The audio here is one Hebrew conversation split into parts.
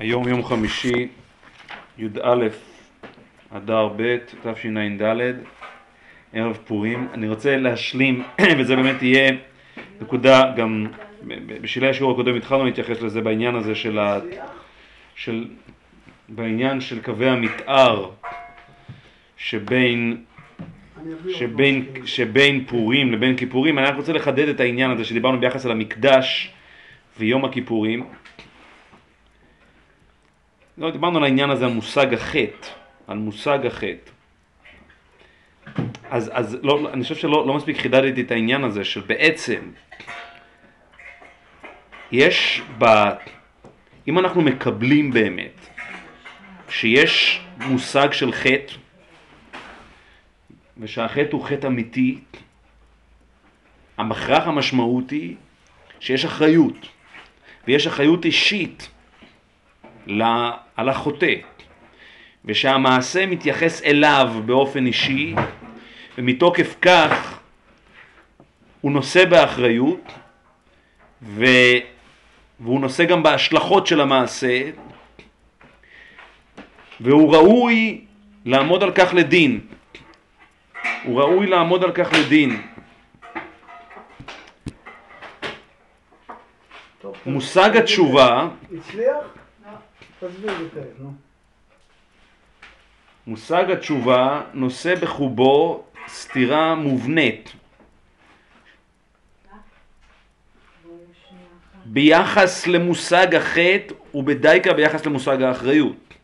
היום יום חמישי, י"א אדר ב', תשע"ד, ערב פורים. אני רוצה להשלים, וזה באמת יהיה נקודה, גם בשלהי השיעור הקודם התחלנו להתייחס לזה בעניין הזה של, ה, של בעניין של קווי המתאר שבין, שבין, שבין פורים לבין כיפורים. אני רק רוצה לחדד את העניין הזה שדיברנו ביחס על המקדש ויום הכיפורים. לא, דיברנו על העניין הזה, על מושג החטא, על מושג החטא. אז, אז לא, אני חושב שלא לא מספיק חידדתי את העניין הזה של בעצם יש ב... אם אנחנו מקבלים באמת שיש מושג של חטא ושהחטא הוא חטא אמיתי, המכרח המשמעות היא שיש אחריות ויש אחריות אישית על החוטא, ושהמעשה מתייחס אליו באופן אישי, ומתוקף כך הוא נושא באחריות, ו... והוא נושא גם בהשלכות של המעשה, והוא ראוי לעמוד על כך לדין. הוא ראוי לעמוד על כך לדין. מושג התשובה... הצליח? תסביר יותר, נו. מושג התשובה נושא בחובו סתירה מובנית ביחס למושג החטא ובדייקה ביחס למושג האחריות.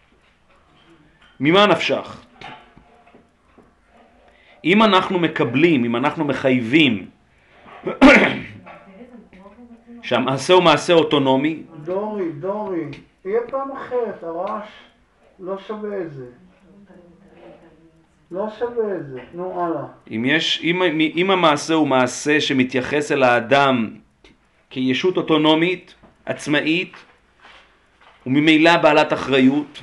ממה נפשך? אם אנחנו מקבלים, אם אנחנו מחייבים שהמעשה הוא מעשה אוטונומי, דורי, דורי, תהיה פעם אחרת, הרעש לא שווה את זה. לא שווה את זה, נו הלאה. אם, יש, אם, אם המעשה הוא מעשה שמתייחס אל האדם כישות אוטונומית, עצמאית, וממילא בעלת אחריות,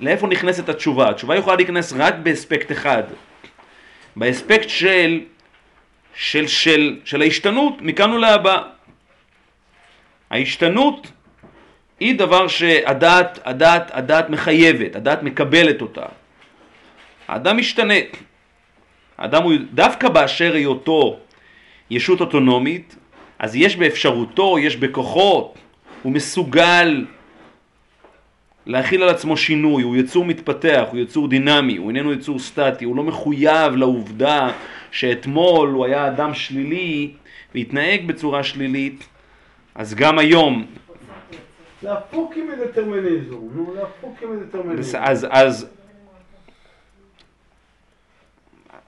לאיפה נכנסת התשובה? התשובה יכולה להיכנס רק באספקט אחד, באספקט של, של, של, של ההשתנות מכאן ולהבא. ההשתנות היא דבר שהדעת, הדעת, הדעת מחייבת, הדעת מקבלת אותה. האדם משתנה. האדם הוא דווקא באשר היותו ישות אוטונומית, אז יש באפשרותו, יש בכוחו, הוא מסוגל להכיל על עצמו שינוי, הוא יצור מתפתח, הוא יצור דינמי, הוא איננו יצור סטטי, הוא לא מחויב לעובדה שאתמול הוא היה אדם שלילי והתנהג בצורה שלילית, אז גם היום... להפוקים מדטרמיניזם, נו, להפוקים מדטרמיניזם. אז, אז,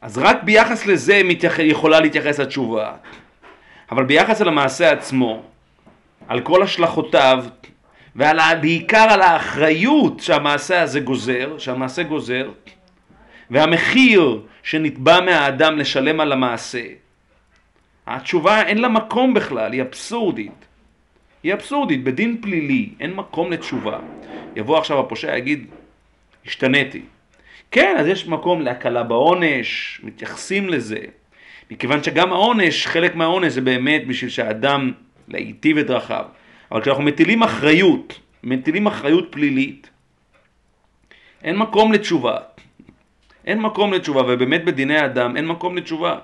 אז רק ביחס לזה מתייח... יכולה להתייחס התשובה. אבל ביחס אל המעשה עצמו, על כל השלכותיו, ובעיקר על האחריות שהמעשה הזה גוזר, שהמעשה גוזר, והמחיר שנתבע מהאדם לשלם על המעשה, התשובה אין לה מקום בכלל, היא אבסורדית. היא אבסורדית, בדין פלילי אין מקום לתשובה. יבוא עכשיו הפושע יגיד, השתניתי. כן, אז יש מקום להקלה בעונש, מתייחסים לזה. מכיוון שגם העונש, חלק מהעונש זה באמת בשביל שהאדם להיטיב את דרכיו. אבל כשאנחנו מטילים אחריות, מטילים אחריות פלילית, אין מקום לתשובה. אין מקום לתשובה, ובאמת בדיני אדם אין מקום לתשובה.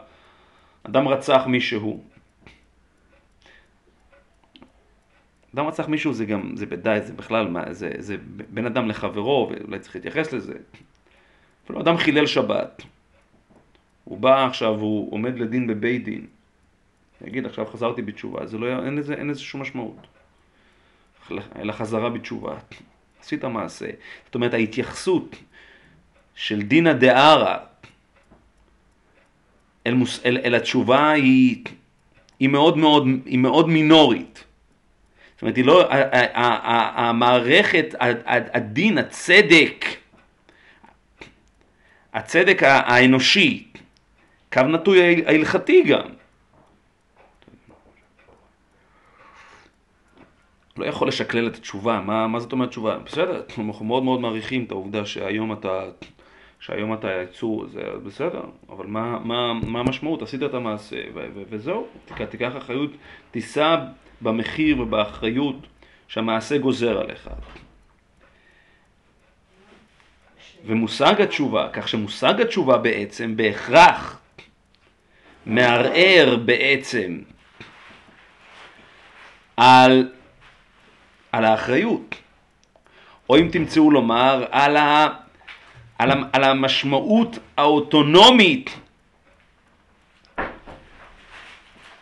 אדם רצח מישהו. אדם רצח מישהו זה גם, זה בדי, זה בכלל, מה, זה, זה בין אדם לחברו, ואולי צריך להתייחס לזה. אפילו אדם חילל שבת, הוא בא עכשיו, הוא עומד לדין בבית דין, יגיד עכשיו חזרתי בתשובה, זה לא, אין לזה, אין לזה שום משמעות. אלא חזרה בתשובה. עשית מעשה. זאת אומרת ההתייחסות של דינא דארא אל, אל, אל התשובה היא, היא, מאוד מאוד, היא מאוד מינורית. זאת אומרת, היא לא, המערכת, הדין, הצדק, הצדק האנושי, קו נטוי ההלכתי גם. לא יכול לשקלל את התשובה, מה, מה זאת אומרת תשובה? בסדר, אנחנו מאוד מאוד מעריכים את העובדה שהיום אתה, שהיום אתה יצור, זה בסדר, אבל מה, מה, מה המשמעות? עשית את המעשה וזהו, תיקח אחריות, תישא במחיר ובאחריות שהמעשה גוזר עליך. ומושג התשובה, כך שמושג התשובה בעצם בהכרח מערער בעצם על, על האחריות, או אם תמצאו לומר, על, ה, על, ה, על המשמעות האוטונומית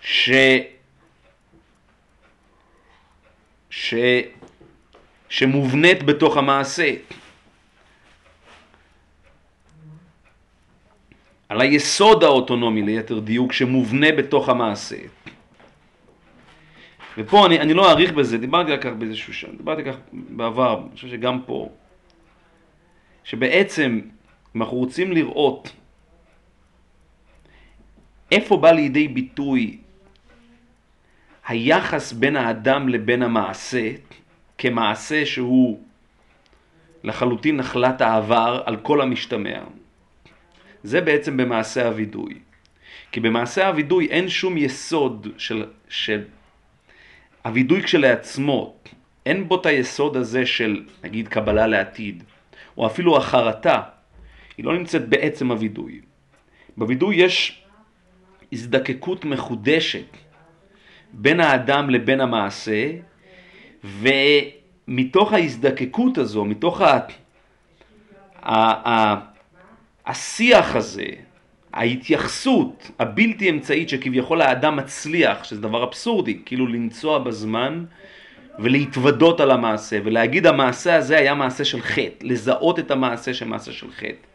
ש, ש, שמובנית בתוך המעשה. על היסוד האוטונומי ליתר דיוק שמובנה בתוך המעשה. ופה אני, אני לא אאריך בזה, דיברתי על כך באיזשהו שם, דיברתי על כך בעבר, אני חושב שגם פה, שבעצם אם אנחנו רוצים לראות איפה בא לידי ביטוי היחס בין האדם לבין המעשה, כמעשה שהוא לחלוטין נחלת העבר על כל המשתמע. זה בעצם במעשה הווידוי. כי במעשה הווידוי אין שום יסוד של, של הווידוי כשלעצמו, אין בו את היסוד הזה של נגיד קבלה לעתיד, או אפילו החרטה, היא לא נמצאת בעצם הווידוי. בווידוי יש הזדקקות מחודשת בין האדם לבין המעשה, ומתוך ההזדקקות הזו, מתוך ה... ה... ה... השיח הזה, ההתייחסות הבלתי אמצעית שכביכול האדם מצליח, שזה דבר אבסורדי, כאילו לנסוע בזמן ולהתוודות על המעשה ולהגיד המעשה הזה היה מעשה של חטא, לזהות את המעשה שמעשה של חטא.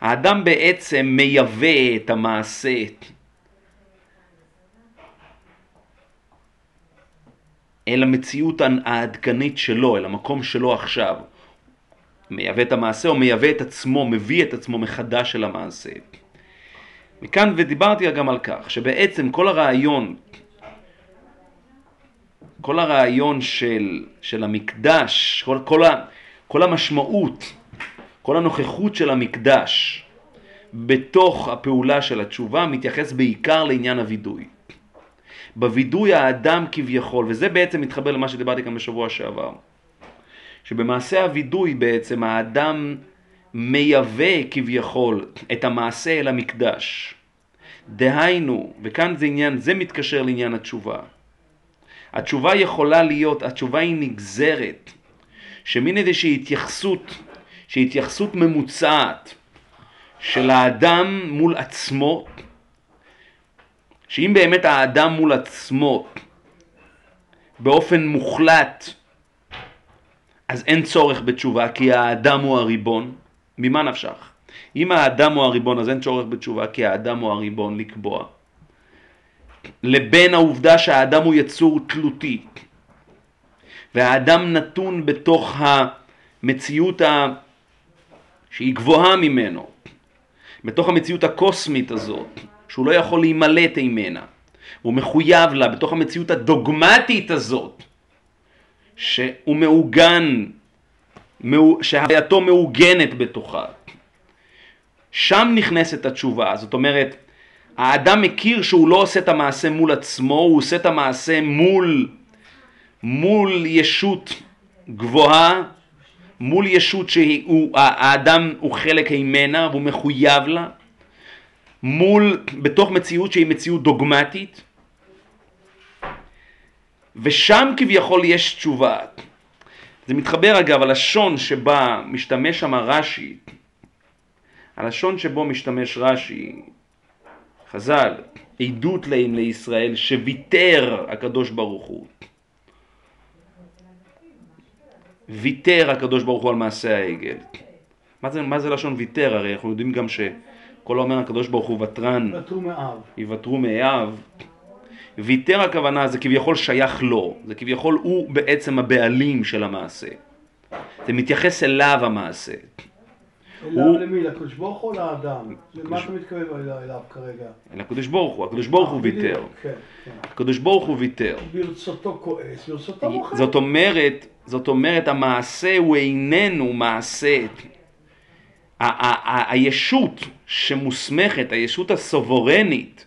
האדם בעצם מייבא את המעשה אל המציאות העדכנית שלו, אל המקום שלו עכשיו. מייבא את המעשה או מייבא את עצמו, מביא את עצמו מחדש אל המעשה. מכאן ודיברתי גם על כך שבעצם כל הרעיון, כל הרעיון של, של המקדש, כל, כל, ה, כל המשמעות, כל הנוכחות של המקדש בתוך הפעולה של התשובה מתייחס בעיקר לעניין הווידוי. בווידוי האדם כביכול, וזה בעצם מתחבר למה שדיברתי כאן בשבוע שעבר, שבמעשה הווידוי בעצם האדם מייבא כביכול את המעשה אל המקדש. דהיינו, וכאן זה עניין, זה מתקשר לעניין התשובה. התשובה יכולה להיות, התשובה היא נגזרת, שמין איזושהי התייחסות, שהיא התייחסות ממוצעת של האדם מול עצמו, שאם באמת האדם מול עצמו באופן מוחלט, אז אין צורך בתשובה כי האדם הוא הריבון, ממה נפשך? אם האדם הוא הריבון אז אין צורך בתשובה כי האדם הוא הריבון לקבוע. לבין העובדה שהאדם הוא יצור תלותי והאדם נתון בתוך המציאות ה... שהיא גבוהה ממנו, בתוך המציאות הקוסמית הזאת, שהוא לא יכול להימלט ממנה, הוא מחויב לה בתוך המציאות הדוגמטית הזאת, שהוא מעוגן, שהווייתו מעוגנת בתוכה. שם נכנסת התשובה, זאת אומרת, האדם מכיר שהוא לא עושה את המעשה מול עצמו, הוא עושה את המעשה מול, מול ישות גבוהה, מול ישות שהאדם הוא חלק ממנה והוא מחויב לה, מול, בתוך מציאות שהיא מציאות דוגמטית, ושם כביכול יש תשובה. זה מתחבר אגב, הלשון שבה משתמש שם רש"י, הלשון שבו משתמש רש"י, חז"ל, עדות להם לישראל שוויתר הקדוש ברוך הוא. ויתר הקדוש ברוך הוא על מעשה העגל. מה זה, מה זה לשון ויתר? הרי אנחנו יודעים גם שכל האומר הקדוש ברוך הוא ותרן, יוותרו מאב. ויתר הכוונה זה כביכול שייך לו, זה כביכול הוא בעצם הבעלים של המעשה. זה מתייחס אליו המעשה. אליו הוא... למי? לקדוש ברוך הוא לאדם? למה אתה מתכוון אליו כרגע? אל הקדוש ברוך הוא, הקדוש ברוך הוא ויתר. כן, כן. הקדוש ברוך הוא ויתר. ברצותו כועס, ברצותו מוכן. זאת אומרת, זאת אומרת, המעשה הוא איננו מעשה. הישות שמוסמכת, הישות הסוברנית,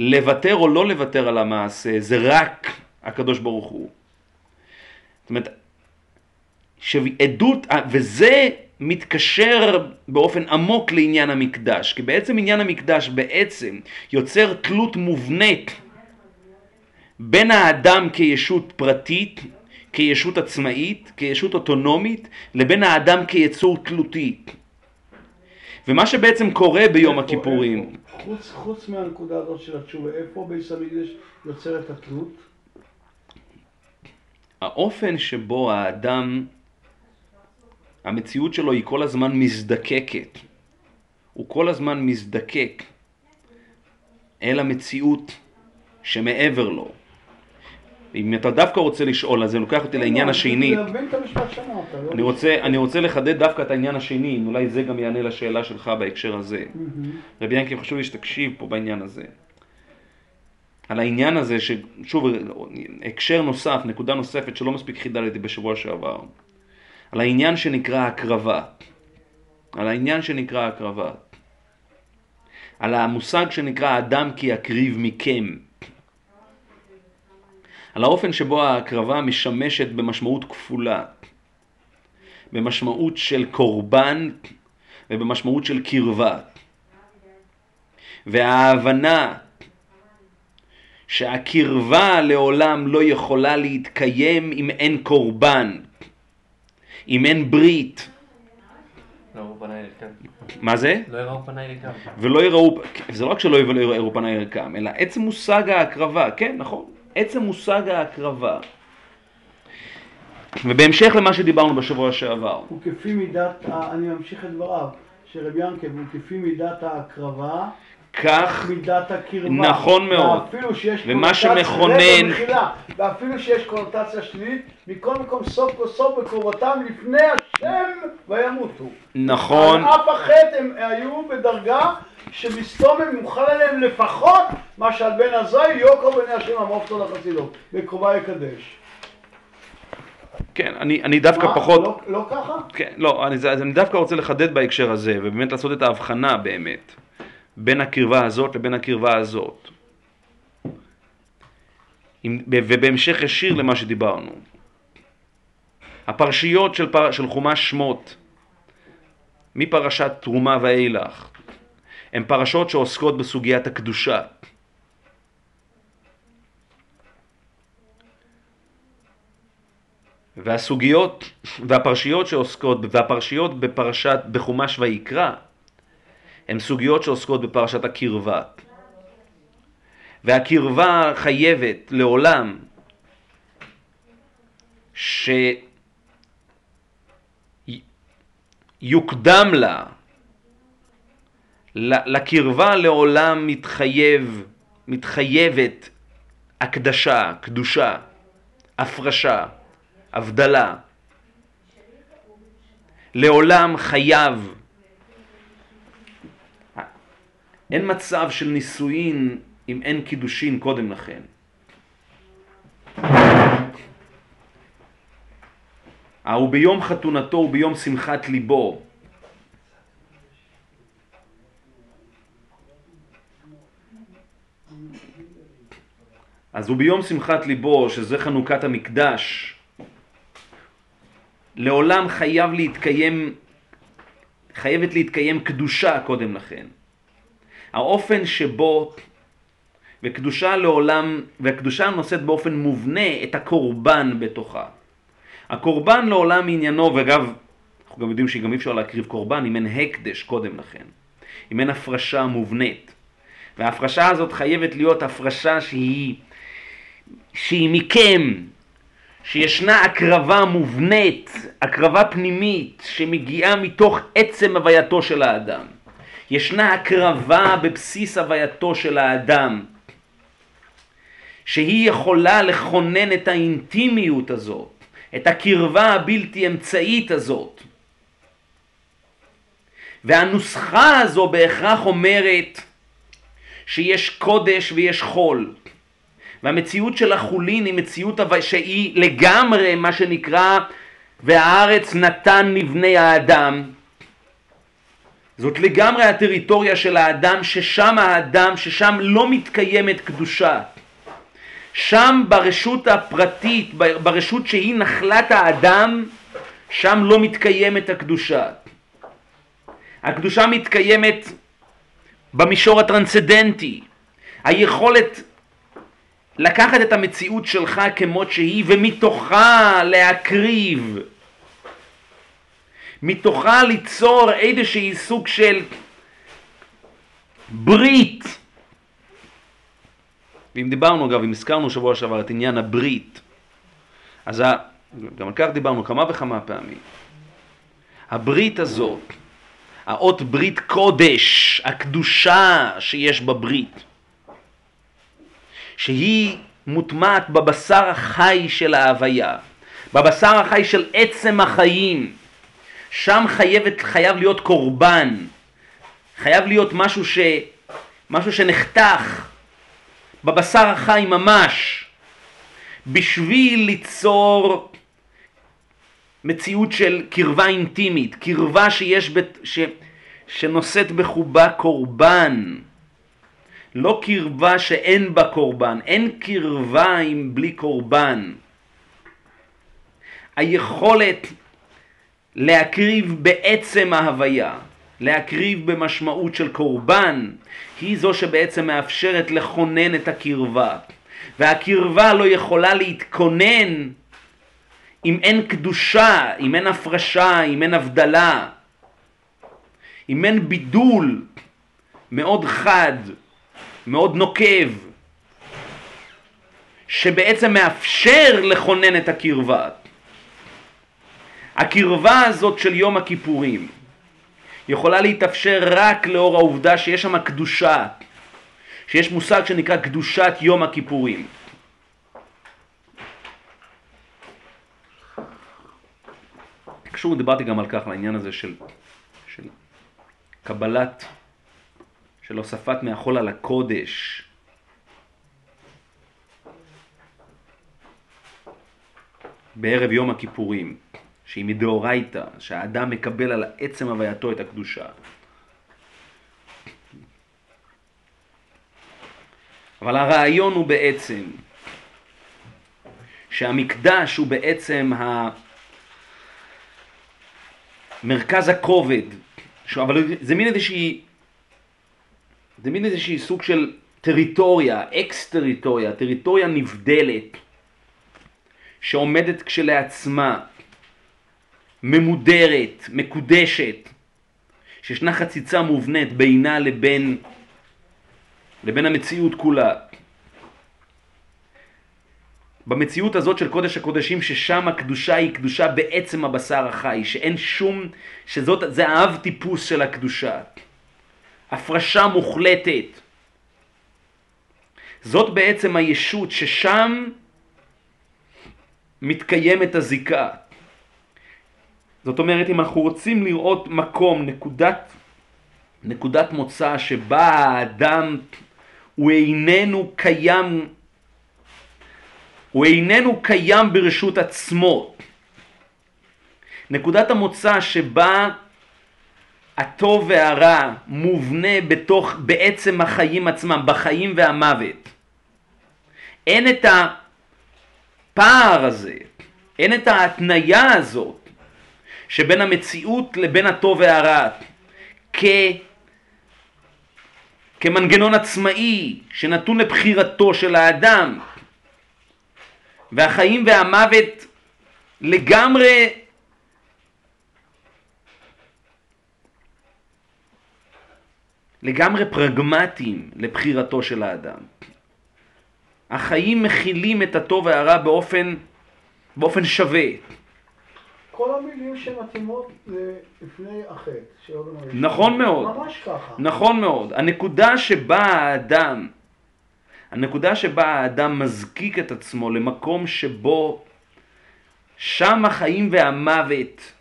לוותר או לא לוותר על המעשה, זה רק הקדוש ברוך הוא. זאת אומרת, שעדות, וזה מתקשר באופן עמוק לעניין המקדש, כי בעצם עניין המקדש בעצם יוצר תלות מובנית בין האדם כישות פרטית, כישות עצמאית, כישות אוטונומית, לבין האדם כיצור תלותי. ומה שבעצם קורה ביום איפה, הכיפורים, איפה? חוץ, חוץ מהנקודה הזאת של התשובה, איפה ביס המקדש יוצר את התלות? האופן שבו האדם, המציאות שלו היא כל הזמן מזדקקת. הוא כל הזמן מזדקק אל המציאות שמעבר לו. אם אתה דווקא רוצה לשאול, אז זה לוקח אותי לעניין לא, השני. המשפט שאמרת. לא? אני רוצה, אני רוצה לחדד דווקא את העניין השני, אם אולי זה גם יענה לשאלה שלך בהקשר הזה. רבי ינקי, חשוב לי שתקשיב פה בעניין הזה. על העניין הזה, ששוב, הקשר נוסף, נקודה נוספת שלא מספיק חידדתי בשבוע שעבר. על העניין שנקרא הקרבה. על העניין שנקרא הקרבה. על המושג שנקרא אדם כי יקריב מכם. על האופן שבו ההקרבה משמשת במשמעות כפולה. במשמעות של קורבן ובמשמעות של קרבה. וההבנה שהקרבה לעולם לא יכולה להתקיים אם אין קורבן, אם אין ברית. לא. מה זה? לא יראו פניי לכאן. ולא יראו, זה לא רק שלא יראו פניי ריקם, אלא עצם מושג ההקרבה, כן, נכון, עצם מושג ההקרבה. ובהמשך למה שדיברנו בשבוע שעבר, הוא כפי מידת, אני ממשיך את דבריו, של רבי ינקב, הוא כפי מידת ההקרבה, כך מידת הקרבה. נכון מאוד. ואפילו שיש ומה שמכונן- רגע, מחילה. ואפילו שיש קונוטציה שלילית, מכל מקום סוף כל סוף בקרבתם לפני השם וימותו. נכון, על אף החטא הם היו בדרגה שמסתום יוכל עליהם לפחות מה שעל בן עזאי יוקר בני השם עמוק תודה חסילו. בקרובה יקדש. כן, אני, אני דווקא מה, פחות, לא- לא ככה? כן, לא, אני, אז אני דווקא רוצה לחדד בהקשר הזה, ובאמת לעשות את ההבחנה באמת, בין הקרבה הזאת לבין הקרבה הזאת. עם, ובהמשך ישיר למה שדיברנו. הפרשיות של, פר, של חומש שמות, מפרשת תרומה ואילך, הן פרשות שעוסקות בסוגיית הקדושה. והסוגיות והפרשיות שעוסקות, והפרשיות בפרשת, בחומש ויקרא, הן סוגיות שעוסקות בפרשת הקרבה. והקרבה חייבת לעולם שיוקדם לה, לקרבה לעולם מתחייב, מתחייבת הקדשה, קדושה, הפרשה, הבדלה. לעולם חייב. אין מצב של נישואין אם אין קידושין קודם לכן. ההוא ביום חתונתו וביום שמחת ליבו. אז הוא ביום שמחת ליבו, שזה חנוכת המקדש, לעולם חייב להתקיים, חייבת להתקיים קדושה קודם לכן. האופן שבו, וקדושה לעולם, והקדושה נושאת באופן מובנה את הקורבן בתוכה. הקורבן לעולם עניינו, ואגב, אנחנו גם יודעים שגם אי אפשר להקריב קורבן אם אין הקדש קודם לכן, אם אין הפרשה מובנית. וההפרשה הזאת חייבת להיות הפרשה שהיא, שהיא מכם, שישנה הקרבה מובנית, הקרבה פנימית, שמגיעה מתוך עצם הווייתו של האדם. ישנה הקרבה בבסיס הווייתו של האדם, שהיא יכולה לכונן את האינטימיות הזאת, את הקרבה הבלתי אמצעית הזאת. והנוסחה הזו בהכרח אומרת שיש קודש ויש חול. והמציאות של החולין היא מציאות שהיא לגמרי מה שנקרא והארץ נתן לבני האדם. זאת לגמרי הטריטוריה של האדם ששם האדם, ששם לא מתקיימת קדושה. שם ברשות הפרטית, ברשות שהיא נחלת האדם, שם לא מתקיימת הקדושה. הקדושה מתקיימת במישור הטרנסצדנטי. היכולת לקחת את המציאות שלך כמות שהיא ומתוכה להקריב, מתוכה ליצור איזשהי סוג של ברית. ואם דיברנו אגב, אם הזכרנו שבוע שעבר את עניין הברית, אז ה... גם על כך דיברנו כמה וכמה פעמים. הברית הזאת, האות ברית קודש, הקדושה שיש בברית, שהיא מוטמעת בבשר החי של ההוויה, בבשר החי של עצם החיים, שם חייבת, חייב להיות קורבן, חייב להיות משהו, ש, משהו שנחתך בבשר החי ממש, בשביל ליצור מציאות של קרבה אינטימית, קרבה שיש, בת, ש, שנושאת בחובה קורבן. לא קרבה שאין בה קורבן, אין קרבה עם בלי קורבן. היכולת להקריב בעצם ההוויה, להקריב במשמעות של קורבן, היא זו שבעצם מאפשרת לכונן את הקרבה. והקרבה לא יכולה להתכונן אם אין קדושה, אם אין הפרשה, אם אין הבדלה, אם אין בידול מאוד חד, מאוד נוקב, שבעצם מאפשר לכונן את הקרבה. הקרבה הזאת של יום הכיפורים יכולה להתאפשר רק לאור העובדה שיש שם קדושה, שיש מושג שנקרא קדושת יום הכיפורים. קשור, דיברתי גם על כך, לעניין הזה של, של קבלת, של הוספת מהחול על הקודש. בערב יום הכיפורים, שהיא מדאורייתא, שהאדם מקבל על עצם הווייתו את הקדושה. אבל הרעיון הוא בעצם שהמקדש הוא בעצם ה... מרכז הכובד, אבל זה מין איזושהי, זה מין איזושהי סוג של טריטוריה, אקס טריטוריה, טריטוריה נבדלת, שעומדת כשלעצמה, ממודרת, מקודשת, שישנה חציצה מובנית בינה לבין, לבין המציאות כולה. במציאות הזאת של קודש הקודשים, ששם הקדושה היא קדושה בעצם הבשר החי, שאין שום, שזאת, זה האב טיפוס של הקדושה. הפרשה מוחלטת. זאת בעצם הישות ששם מתקיימת הזיקה. זאת אומרת, אם אנחנו רוצים לראות מקום, נקודת, נקודת מוצא שבה האדם הוא איננו קיים הוא איננו קיים ברשות עצמו. נקודת המוצא שבה הטוב והרע מובנה בתוך, בעצם החיים עצמם, בחיים והמוות. אין את הפער הזה, אין את ההתניה הזאת שבין המציאות לבין הטוב והרע כ... כמנגנון עצמאי שנתון לבחירתו של האדם. והחיים והמוות לגמרי לגמרי פרגמטיים לבחירתו של האדם. החיים מכילים את הטוב והרע באופן, באופן שווה. כל המילים שמתאימות לפני החטא. נכון מאוד. ממש ככה. נכון מאוד. הנקודה שבה האדם הנקודה שבה האדם מזקיק את עצמו למקום שבו שם החיים והמוות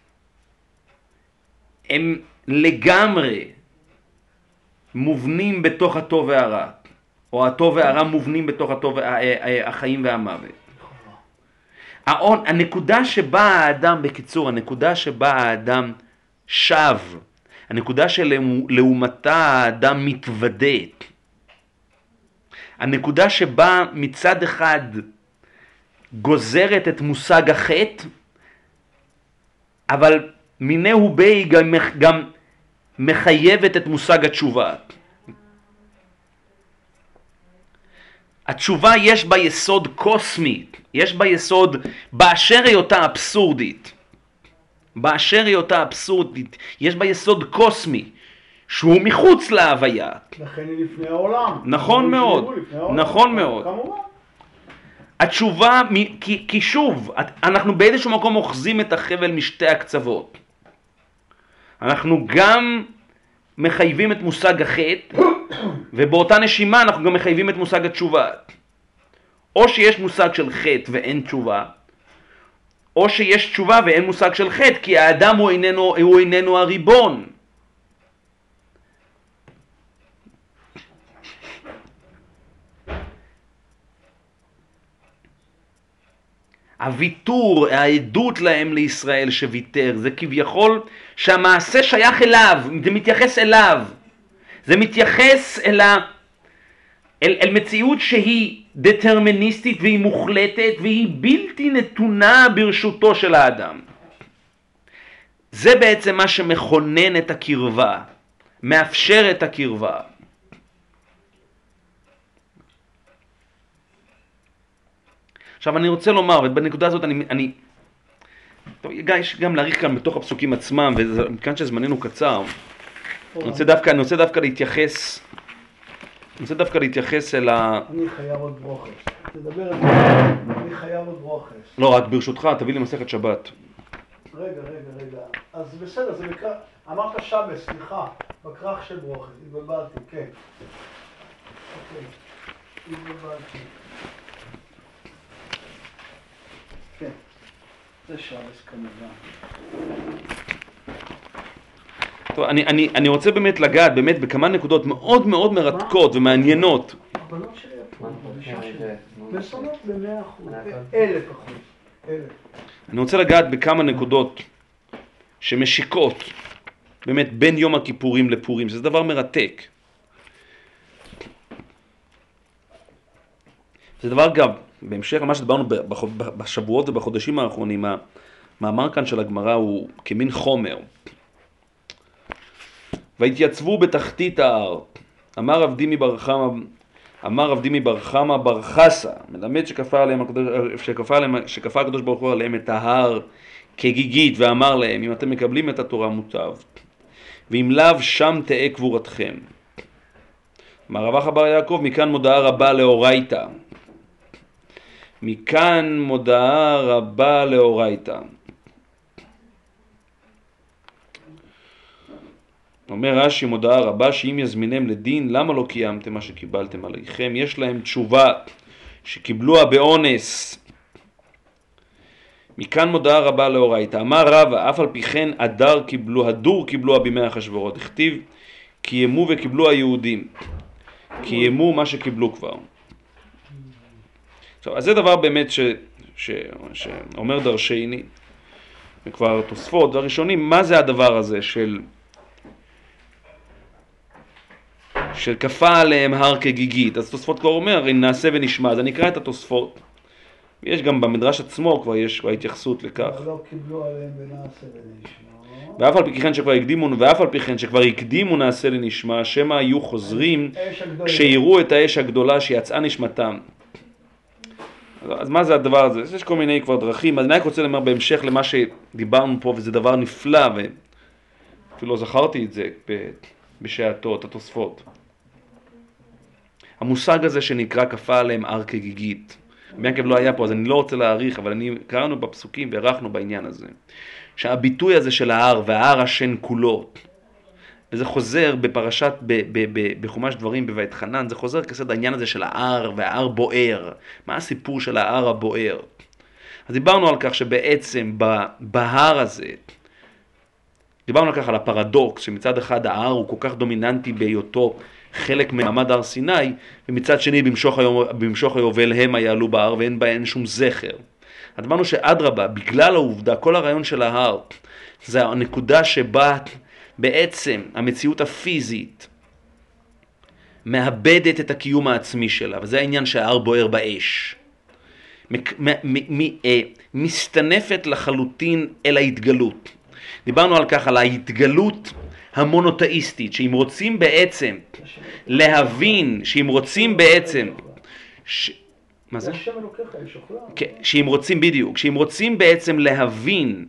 הם לגמרי מובנים בתוך הטוב והרע, או הטוב והרע מובנים בתוך הטוב, החיים והמוות. הנקודה שבה האדם, בקיצור, הנקודה שבה האדם שב, הנקודה שלעומתה האדם מתוודד, הנקודה שבה מצד אחד גוזרת את מושג החטא אבל מינהו בי גם, גם מחייבת את מושג התשובה. התשובה יש בה יסוד קוסמי, יש בה יסוד באשר היותה אבסורדית. באשר היותה אבסורדית, יש בה יסוד קוסמי, שהוא מחוץ להוויה. לכן היא לפני העולם. נכון מאוד, העולם. נכון מאוד. כמובן. התשובה, כי, כי שוב, אנחנו באיזשהו מקום אוחזים את החבל משתי הקצוות. אנחנו גם מחייבים את מושג החטא, ובאותה נשימה אנחנו גם מחייבים את מושג התשובה. או שיש מושג של חטא ואין תשובה, או שיש תשובה ואין מושג של חטא, כי האדם הוא איננו, הוא איננו הריבון. הוויתור, העדות להם לישראל שוויתר, זה כביכול שהמעשה שייך אליו, זה מתייחס אליו. זה מתייחס אל, ה... אל, אל מציאות שהיא דטרמיניסטית והיא מוחלטת והיא בלתי נתונה ברשותו של האדם. זה בעצם מה שמכונן את הקרבה, מאפשר את הקרבה. עכשיו אני רוצה לומר, ובנקודה הזאת אני, אני טוב, יש גם להאריך כאן בתוך הפסוקים עצמם, וכאן שזמננו קצר, אני רוצה דווקא, אני רוצה דווקא להתייחס, אני רוצה דווקא להתייחס אל ה... אני חייב עוד ברוכס. תדבר על זה. אני חייב עוד ברוכס. לא, רק ברשותך, תביא לי מסכת שבת. רגע, רגע, רגע. אז בסדר, זה נקרא... אמרת שבס, סליחה. בכרך של ברוכס. התבלבלתי, כן. אוקיי. התבלבלתי. זה שבס כמובן. טוב, אני, אני, אני רוצה באמת לגעת באמת בכמה נקודות מאוד מאוד מרתקות ומעניינות. הבנות שלי עושים שלי. את זה? מסונות במאה אחוז. אלף אחוז. אלף. אני רוצה לגעת בכמה נקודות שמשיקות באמת בין יום הכיפורים לפורים, זה דבר מרתק. זה דבר אגב, בהמשך למה שדיברנו בשבועות ובחודשים האחרונים, המאמר כאן של הגמרא הוא כמין חומר. והתייצבו בתחתית ההר, אמר רב דימי בר חמא, אמר רב דימי בר חמא בר חסה, מלמד שכפה עליהם שכפה, עליהם, שכפה הקדוש ברוך הוא עליהם את ההר כגיגית, ואמר להם, אם אתם מקבלים את התורה מוטב, ואם לאו שם תהא קבורתכם. אמר רבח בר יעקב, מכאן מודעה רבה לאורייתא. מכאן מודעה רבה לאורייתא. אומר רש"י מודעה רבה שאם יזמינם לדין למה לא קיימתם מה שקיבלתם עליכם? יש להם תשובה שקיבלוה באונס. מכאן מודעה רבה לאורייתא. אמר רבא אף על פי כן הדר קיבלו הדור קיבלוה בימי אחשוורות הכתיב קיימו וקיבלו היהודים קיימו מה שקיבלו כבר עכשיו אז זה דבר באמת ש, ש, שאומר דרשני וכבר תוספות והראשונים מה זה הדבר הזה של שכפה עליהם הר כגיגית. אז תוספות כבר אומר, אם נעשה ונשמע. אז אני אקרא את התוספות. יש גם במדרש עצמו כבר יש כבר התייחסות לכך. לא קיבלו עליהם ונעשה ונשמע. ואף על פי כן שכבר הקדימו, ואף על פי כן שכבר הקדימו נעשה לנשמע, שמא היו חוזרים. כשיראו את האש הגדולה שיצאה נשמתם. אז- מה זה הדבר הזה? יש כל מיני כבר דרכים, אז אני רק רוצה לומר בהמשך למה שדיברנו פה, וזה דבר נפלא, ואפילו לא זכרתי את זה בשעתו, את התוספות. המושג הזה שנקרא כפה עליהם הר כגיגית. ביעקב לא היה פה, אז אני לא רוצה להאריך, אבל אני, קראנו בפסוקים והערכנו בעניין הזה. שהביטוי הזה של ההר וההר השן כולו, וזה חוזר בפרשת, ב, ב, ב, בחומש דברים בבית חנן, זה חוזר כסד העניין הזה של ההר וההר בוער. מה הסיפור של ההר הבוער? אז דיברנו על כך שבעצם ב- בהר הזה, דיברנו על כך על הפרדוקס, שמצד אחד ההר הוא כל כך דומיננטי בהיותו חלק ממעמד הר סיני, ומצד שני במשוך, היום, במשוך היובל המה יעלו בהר ואין בהן שום זכר. אז אמרנו שאדרבה, בגלל העובדה, כל הרעיון של ההר, זה הנקודה שבה בעצם המציאות הפיזית מאבדת את הקיום העצמי שלה, וזה העניין שההר בוער באש. אה, מסתנפת לחלוטין אל ההתגלות. דיברנו על כך, על ההתגלות המונותאיסטית, שאם רוצים בעצם להבין, שאם רוצים בעצם, ש... מה זה? כן, שאם רוצים, בדיוק, שאם רוצים בעצם להבין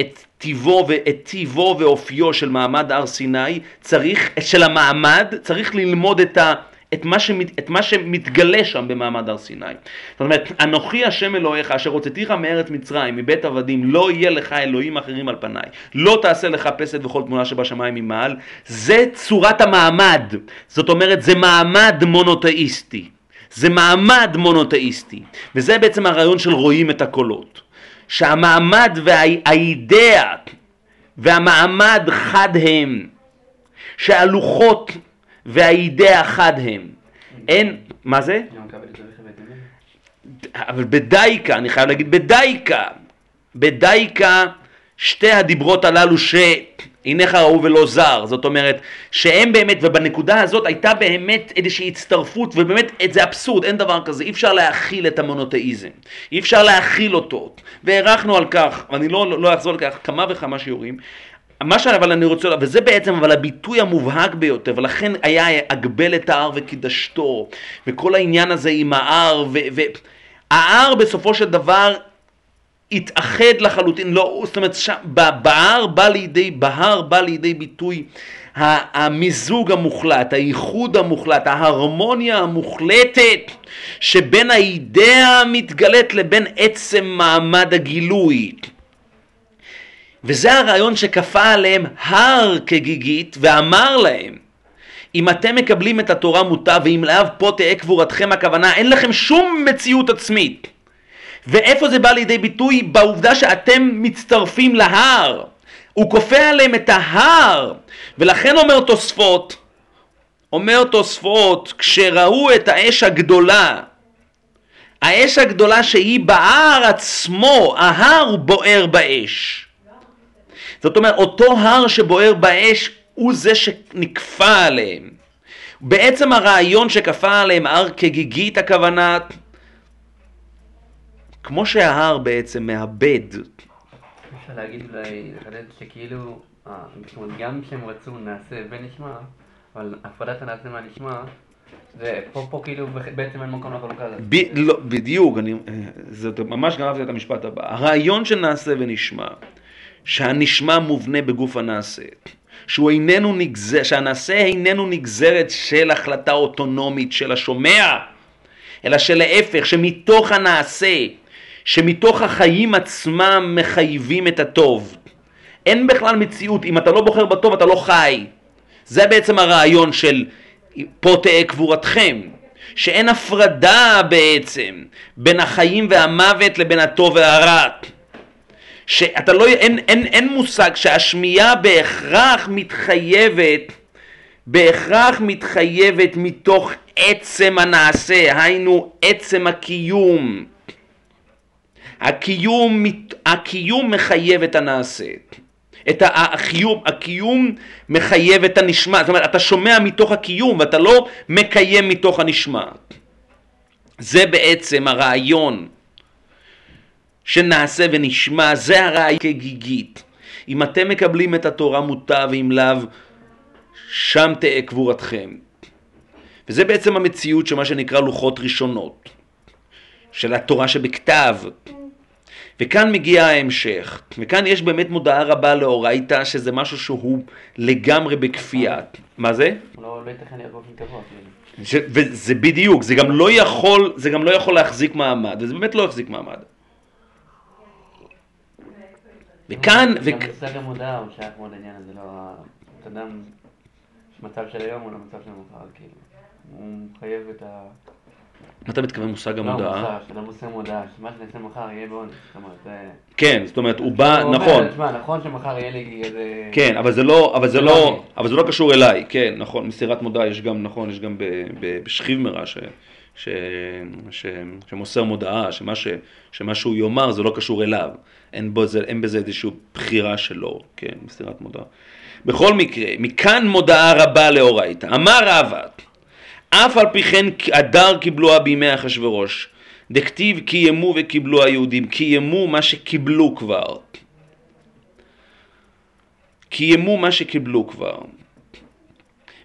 את טיבו ואת טיבו ואופיו של מעמד הר סיני, צריך, של המעמד, צריך ללמוד את, ה, את, מה שמת, את מה שמתגלה שם במעמד הר סיני. זאת אומרת, אנוכי השם אלוהיך אשר הוצאתיך מארץ מצרים, מבית עבדים, לא יהיה לך אלוהים אחרים על פניי, לא תעשה לך פסד וכל תמונה שבשמיים ממעל, זה צורת המעמד, זאת אומרת זה מעמד מונותאיסטי. זה מעמד מונותאיסטי, וזה בעצם הרעיון של רואים את הקולות. שהמעמד והאידאה והמעמד חד הם, שהלוחות והאידאה חד הם. אין, מה זה? אבל בדייקה, אני חייב להגיד בדייקה, בדייקה שתי הדיברות הללו שהנך ראו ולא זר, זאת אומרת שהם באמת, ובנקודה הזאת הייתה באמת איזושהי הצטרפות, ובאמת זה אבסורד, אין דבר כזה, אי אפשר להכיל את המונותאיזם, אי אפשר להכיל אותו, והערכנו על כך, ואני לא, לא אחזור על כך, כמה וכמה שיעורים, מה אבל אני רוצה, וזה בעצם אבל הביטוי המובהק ביותר, ולכן היה אגבל את ההר וקידשתו, וכל העניין הזה עם ההר, וההר בסופו של דבר התאחד לחלוטין, לא, זאת אומרת, שם, בהר בא לידי, בהר בא לידי ביטוי המיזוג המוחלט, הייחוד המוחלט, ההרמוניה המוחלטת שבין האידאה המתגלית לבין עצם מעמד הגילוי. וזה הרעיון שכפה עליהם הר כגיגית ואמר להם אם אתם מקבלים את התורה מוטה ואם לאו פה תהא קבורתכם הכוונה אין לכם שום מציאות עצמית ואיפה זה בא לידי ביטוי? בעובדה שאתם מצטרפים להר. הוא כופה עליהם את ההר, ולכן אומר תוספות, אומר תוספות, כשראו את האש הגדולה, האש הגדולה שהיא בהר עצמו, ההר בוער באש. זאת אומרת, אותו הר שבוער באש הוא זה שנכפה עליהם. בעצם הרעיון שכפה עליהם הר כגיגית הכוונה כמו שההר בעצם מאבד. אפשר להגיד אולי, לחדד שכאילו, אה, גם כשהם רצו נעשה ונשמע, אבל הפרדת הנעשה מהנשמע, זה פה, פה כאילו בעצם אין מקום לחלוקה הזאת. ב, לא, בדיוק, אני, זאת ממש גם אהבתי את המשפט הבא. הרעיון של נעשה ונשמע, שהנשמע מובנה בגוף הנעשה, שהוא איננו נגזר, שהנעשה איננו נגזרת של החלטה אוטונומית של השומע, אלא שלהפך, שמתוך הנעשה שמתוך החיים עצמם מחייבים את הטוב. אין בכלל מציאות, אם אתה לא בוחר בטוב אתה לא חי. זה בעצם הרעיון של פה תהא קבורתכם, שאין הפרדה בעצם בין החיים והמוות לבין הטוב והרע. שאתה לא, אין, אין, אין מושג שהשמיעה בהכרח מתחייבת, בהכרח מתחייבת מתוך עצם הנעשה, היינו עצם הקיום. הקיום, הקיום מחייב את הנעשה. את הקיום, הקיום מחייב את הנשמע, זאת אומרת אתה שומע מתוך הקיום ואתה לא מקיים מתוך הנשמע. זה בעצם הרעיון שנעשה ונשמע, זה הרעיון כגיגית. אם אתם מקבלים את התורה מוטה ואם לאו, שם תהא קבורתכם. וזה בעצם המציאות של מה שנקרא לוחות ראשונות, של התורה שבכתב. וכאן מגיע ההמשך, וכאן יש באמת מודעה רבה לאורייתא, שזה משהו שהוא לגמרי בכפייה. מה זה? לא, לא ייתכן להיות באופן קבוע. כאילו. וזה בדיוק, זה גם לא יכול, זה גם לא יכול להחזיק מעמד, וזה באמת לא יחזיק מעמד. וכאן, גם מושג המודעה הוא שייך מאוד לעניין הזה, לא... אתה יודע, מצב של היום הוא לא מצב של מחר, כאילו. הוא מחייב את ה... מה אתה מתכוון מושג לא, המודעה? מוסר, שאתה עושה מודעה, שמה שאני אעשה מחר יהיה בעונש. זאת אומרת, זה... כן, זאת אומרת, הוא בא, נכון, תשמע, נכון שמחר יהיה לי איזה... כן, אבל זה לא, אבל זה לא, לא אבל זה לא קשור אליי, כן, נכון, מסירת מודעה יש גם, נכון, יש גם בשכיב מרע, ש- ש- ש- שמוסר מודעה, שמה ש- שמה שהוא יאמר זה לא קשור אליו, אין, בו, זה, אין בזה איזושהי בחירה שלו, כן, מסירת מודעה. בכל מקרה, מכאן מודעה רבה לאורייתא. אמר רבא, אף על פי כן הדר קיבלוה בימי אחשורוש. דכתיב קיימו וקיבלו היהודים, קיימו מה שקיבלו כבר. קיימו מה שקיבלו כבר.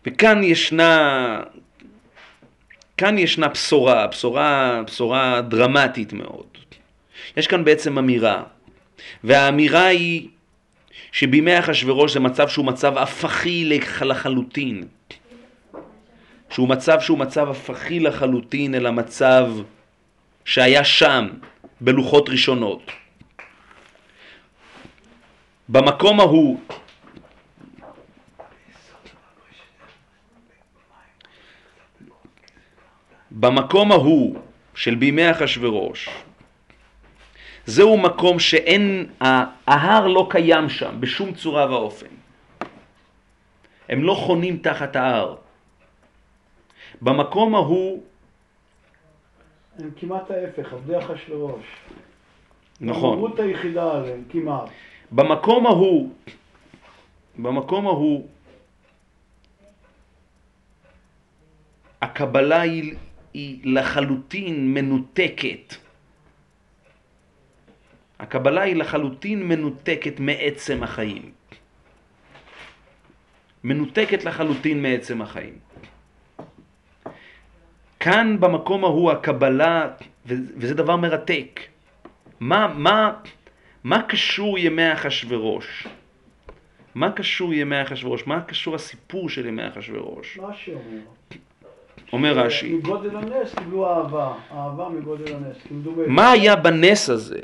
וכאן ישנה, כאן ישנה בשורה, בשורה, בשורה דרמטית מאוד. יש כאן בעצם אמירה, והאמירה היא שבימי אחשורוש זה מצב שהוא מצב הפכי לחלוטין. שהוא מצב שהוא מצב הפכי לחלוטין אל המצב שהיה שם בלוחות ראשונות. במקום ההוא במקום ההוא של בימי אחשורוש זהו מקום שאין, ההר לא קיים שם בשום צורה ואופן. הם לא חונים תחת ההר. במקום ההוא... הם כמעט ההפך, עבדי אחשורוש. נכון. המהות היחידה עליהם, כמעט. במקום ההוא, במקום ההוא, הקבלה היא, היא לחלוטין מנותקת. הקבלה היא לחלוטין מנותקת מעצם החיים. מנותקת לחלוטין מעצם החיים. כאן במקום ההוא הקבלה, וזה דבר מרתק, מה, מה, מה קשור ימי אחשורוש? מה קשור ימי אחשורוש? מה קשור הסיפור של ימי אחשורוש? מה שאומר. אומר רש"י. מגודל הנס קיבלו אהבה, אהבה מגודל הנס. מה היה בנס הזה?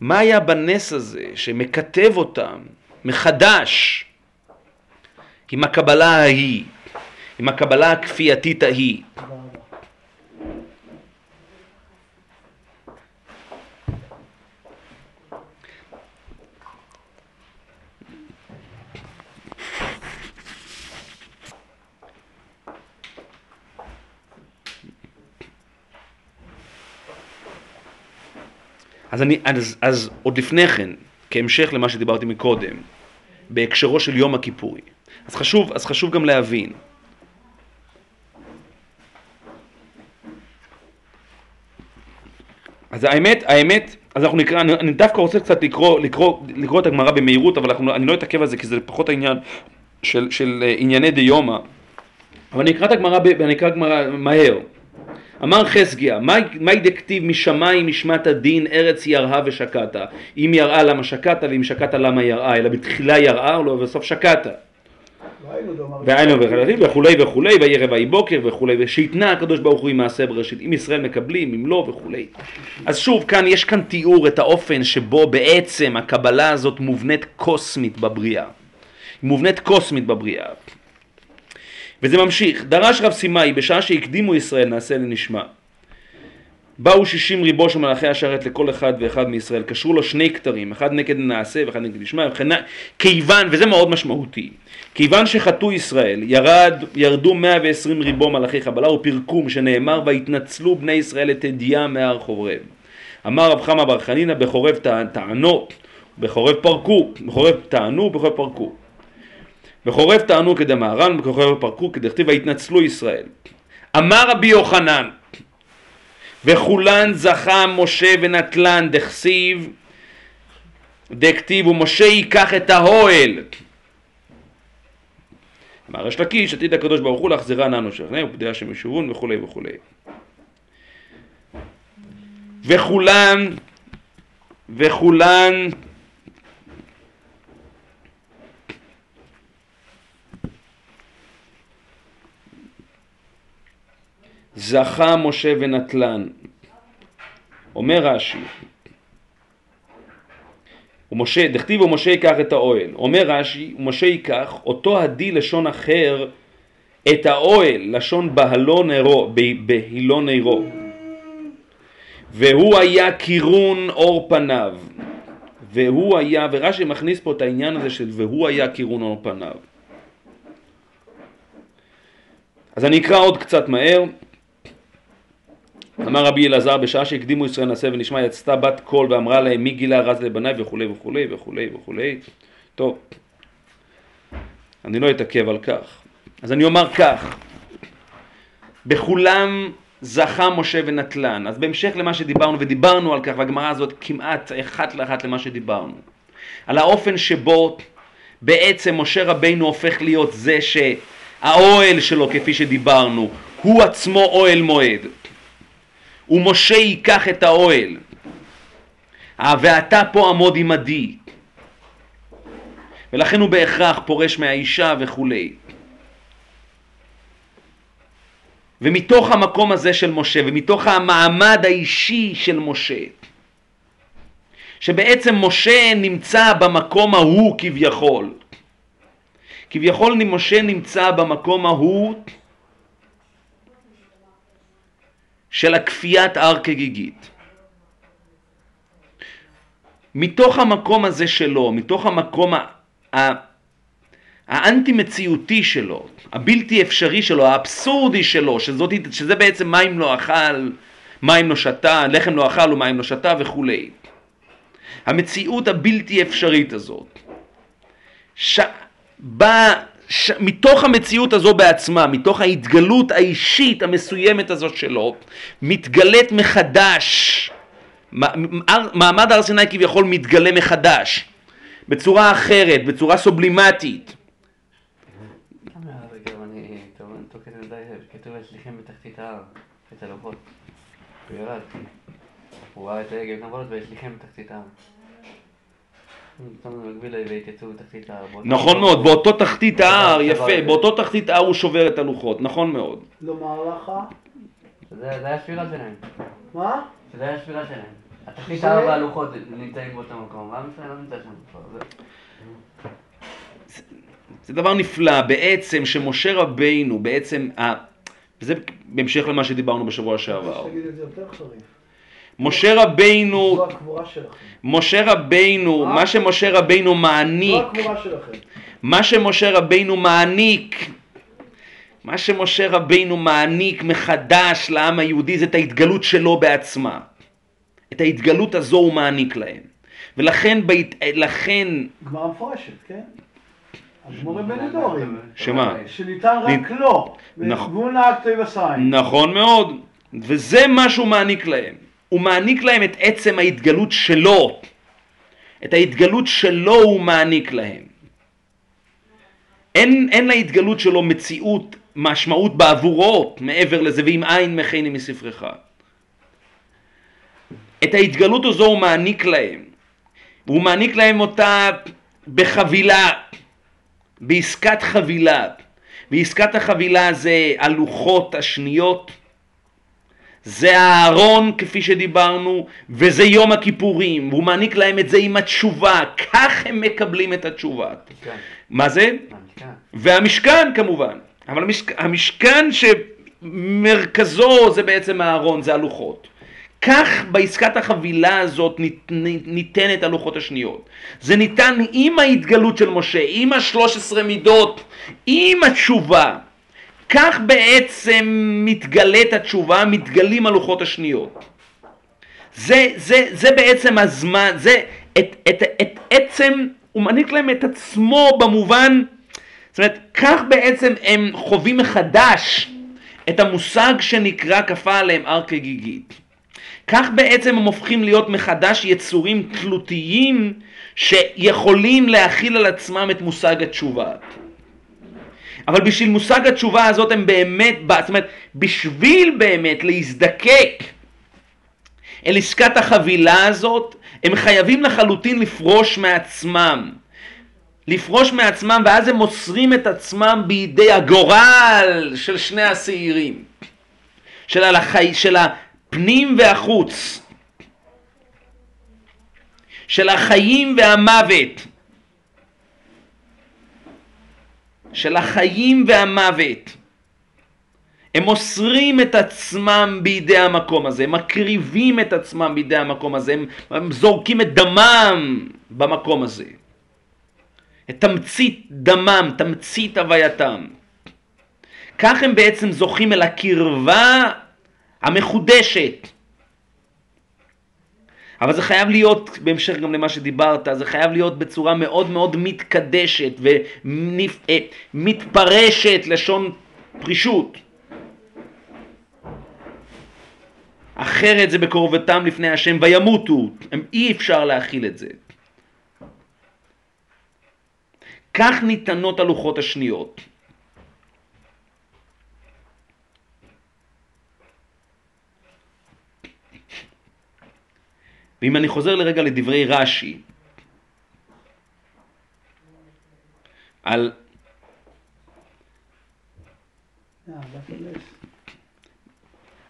מה היה בנס הזה שמכתב אותם מחדש עם הקבלה ההיא, עם הקבלה הכפייתית ההיא? אז, אני, אז, אז עוד לפני כן, כהמשך למה שדיברתי מקודם, בהקשרו של יום הכיפורי, אז חשוב, אז חשוב גם להבין. אז האמת, האמת, אז אנחנו נקרא, אני, אני דווקא רוצה קצת לקרוא, לקרוא, לקרוא את הגמרא במהירות, אבל אנחנו, אני לא אתעכב על זה כי זה פחות העניין של, של uh, ענייני דיומא. אבל אני אקרא את הגמרא, אני אקרא גמרא מהר. אמר חסגיה, מהי דכתיב משמיים נשמת הדין ארץ יראה ושקעת? אם יראה למה שקעת ואם שקעת למה יראה, אלא בתחילה יראה ובסוף שקעת. והיינו וכולי וכולי, וירא ויהי בוקר וכולי, ושהתנה הקדוש ברוך הוא עם מעשה בראשית, אם ישראל מקבלים, אם לא וכולי. אז שוב, כאן יש כאן תיאור את האופן שבו בעצם הקבלה הזאת מובנית קוסמית בבריאה. מובנית קוסמית בבריאה. וזה ממשיך, דרש רב סימאי בשעה שהקדימו ישראל נעשה לנשמע. באו שישים ריבו של מלאכי השרת לכל אחד ואחד מישראל, קשרו לו שני כתרים, אחד נגד נעשה ואחד נגד נשמע, כיוון, וזה מאוד משמעותי, כיוון שחטאו ישראל, ירד, ירדו 120 ריבו מלאכי חבלה ופרקום, שנאמר והתנצלו בני ישראל את הדיעה מהר חורב. אמר רב חמא בר חנינא בחורב טענו, בחורב פרקו, בחורב טענו, בחורב פרקו. בחורב טענו כדמהר"ן, בחורב פרקו כדכתיב ויתנצלו ישראל. אמר רבי יוחנן וכולן זכה משה ונטלן דכסיב דכתיב ומשה ייקח את האוהל אמר יש לקיש עתיד הקדוש ברוך הוא להחזירה ננו שכנע ופדי השם ישובון וכולי וכולי וכולן וכולן זכה משה ונטלן. אומר רש"י, ומשה, דכתיב ומשה ייקח את האוהל. אומר רש"י, ומשה ייקח אותו הדי לשון אחר את האוהל, לשון בהלו נרו, בהילו נרו. והוא היה קירון אור פניו. והוא היה, ורש"י מכניס פה את העניין הזה של והוא היה קירון אור פניו. אז אני אקרא עוד קצת מהר. אמר רבי אלעזר בשעה שהקדימו ישראל נעשה ונשמע יצתה בת קול ואמרה להם מי גילה רז לבניי? וכולי וכולי וכולי וכולי. טוב אני לא אתעכב על כך. אז אני אומר כך בכולם זכה משה ונטלן. אז בהמשך למה שדיברנו ודיברנו על כך והגמרא הזאת כמעט אחת לאחת למה שדיברנו על האופן שבו בעצם משה רבינו הופך להיות זה שהאוהל שלו, כפי שדיברנו, הוא עצמו אוהל מועד. ומשה ייקח את האוהל. ואתה פה עמוד עמדי. ולכן הוא בהכרח פורש מהאישה וכולי. ומתוך המקום הזה של משה, ומתוך המעמד האישי של משה, שבעצם משה נמצא במקום ההוא כביכול. כביכול משה נמצא במקום ההוא של הכפיית הר כגיגית. מתוך המקום הזה שלו, מתוך המקום האנטי מציאותי שלו, הבלתי אפשרי שלו, האבסורדי שלו, שזאת, שזה בעצם מים לא אכל, מים לא שתה, לחם לא אכל ומים לא שתה וכולי. המציאות הבלתי אפשרית הזאת, ש... בא... ש... מתוך המציאות הזו בעצמה, מתוך ההתגלות האישית המסוימת הזאת שלו, מתגלית מחדש, מעמד הר סיני כביכול מתגלה מחדש, בצורה אחרת, בצורה סובלימטית. הוא ראה את העגל נבולות והשליכם בתחתית ההר. נכון מאוד, באותו תחתית ההר, יפה, באותו תחתית ההר הוא שובר את הלוחות, נכון מאוד. לומר לך? זה היה שבירה שלהם. מה? זה היה שבירה שלהם. התחתית ההר והלוחות נמצאים באותו מקום, ועם ישראל לא נמצא שם זה דבר נפלא, בעצם שמשה רבינו, בעצם, וזה בהמשך למה שדיברנו בשבוע שעבר. משה רבינו, משה רבינו, מה שמשה רבינו מעניק, מה שמשה רבינו מעניק, מה שמשה רבינו מעניק מחדש לעם היהודי זה את ההתגלות שלו בעצמה. את ההתגלות הזו הוא מעניק להם. ולכן, לכן... גמרא מפורשת, כן? אדמו"רי בנדורים. שמה? שניתן רק לו. הסיים. נכון מאוד. וזה מה שהוא מעניק להם. הוא מעניק להם את עצם ההתגלות שלו. את ההתגלות שלו הוא מעניק להם. אין, אין להתגלות שלו מציאות, משמעות בעבורו מעבר לזה, ואם אין מכני מספרך. את ההתגלות הזו הוא מעניק להם. והוא מעניק להם אותה בחבילה, בעסקת חבילה. ועסקת החבילה זה הלוחות השניות, זה הארון כפי שדיברנו, וזה יום הכיפורים, והוא מעניק להם את זה עם התשובה, כך הם מקבלים את התשובה. כן. מה זה? המשכן. והמשכן כמובן, אבל המשכ... המשכן שמרכזו זה בעצם הארון, זה הלוחות. כך בעסקת החבילה הזאת ניתנת הלוחות השניות. זה ניתן עם ההתגלות של משה, עם השלוש עשרה מידות, עם התשובה. כך בעצם מתגלית התשובה, מתגלים הלוחות השניות. זה, זה, זה בעצם הזמן, זה את, את, את עצם, הוא מעניק להם את עצמו במובן, זאת אומרת, כך בעצם הם חווים מחדש את המושג שנקרא כפה עליהם הר כגיגית. כך בעצם הם הופכים להיות מחדש יצורים תלותיים שיכולים להכיל על עצמם את מושג התשובה. אבל בשביל מושג התשובה הזאת הם באמת, זאת אומרת, בשביל באמת להזדקק אל עסקת החבילה הזאת, הם חייבים לחלוטין לפרוש מעצמם. לפרוש מעצמם ואז הם מוסרים את עצמם בידי הגורל של שני השעירים. של, הלחי, של הפנים והחוץ. של החיים והמוות. של החיים והמוות. הם מוסרים את עצמם בידי המקום הזה, הם מקריבים את עצמם בידי המקום הזה, הם, הם זורקים את דמם במקום הזה. את תמצית דמם, תמצית הווייתם. כך הם בעצם זוכים אל הקרבה המחודשת אבל זה חייב להיות, בהמשך גם למה שדיברת, זה חייב להיות בצורה מאוד מאוד מתקדשת ומתפרשת, אה, לשון פרישות. אחרת זה בקרובתם לפני השם וימותו, אי אפשר להכיל את זה. כך ניתנות הלוחות השניות. ואם אני חוזר לרגע לדברי רש"י, על.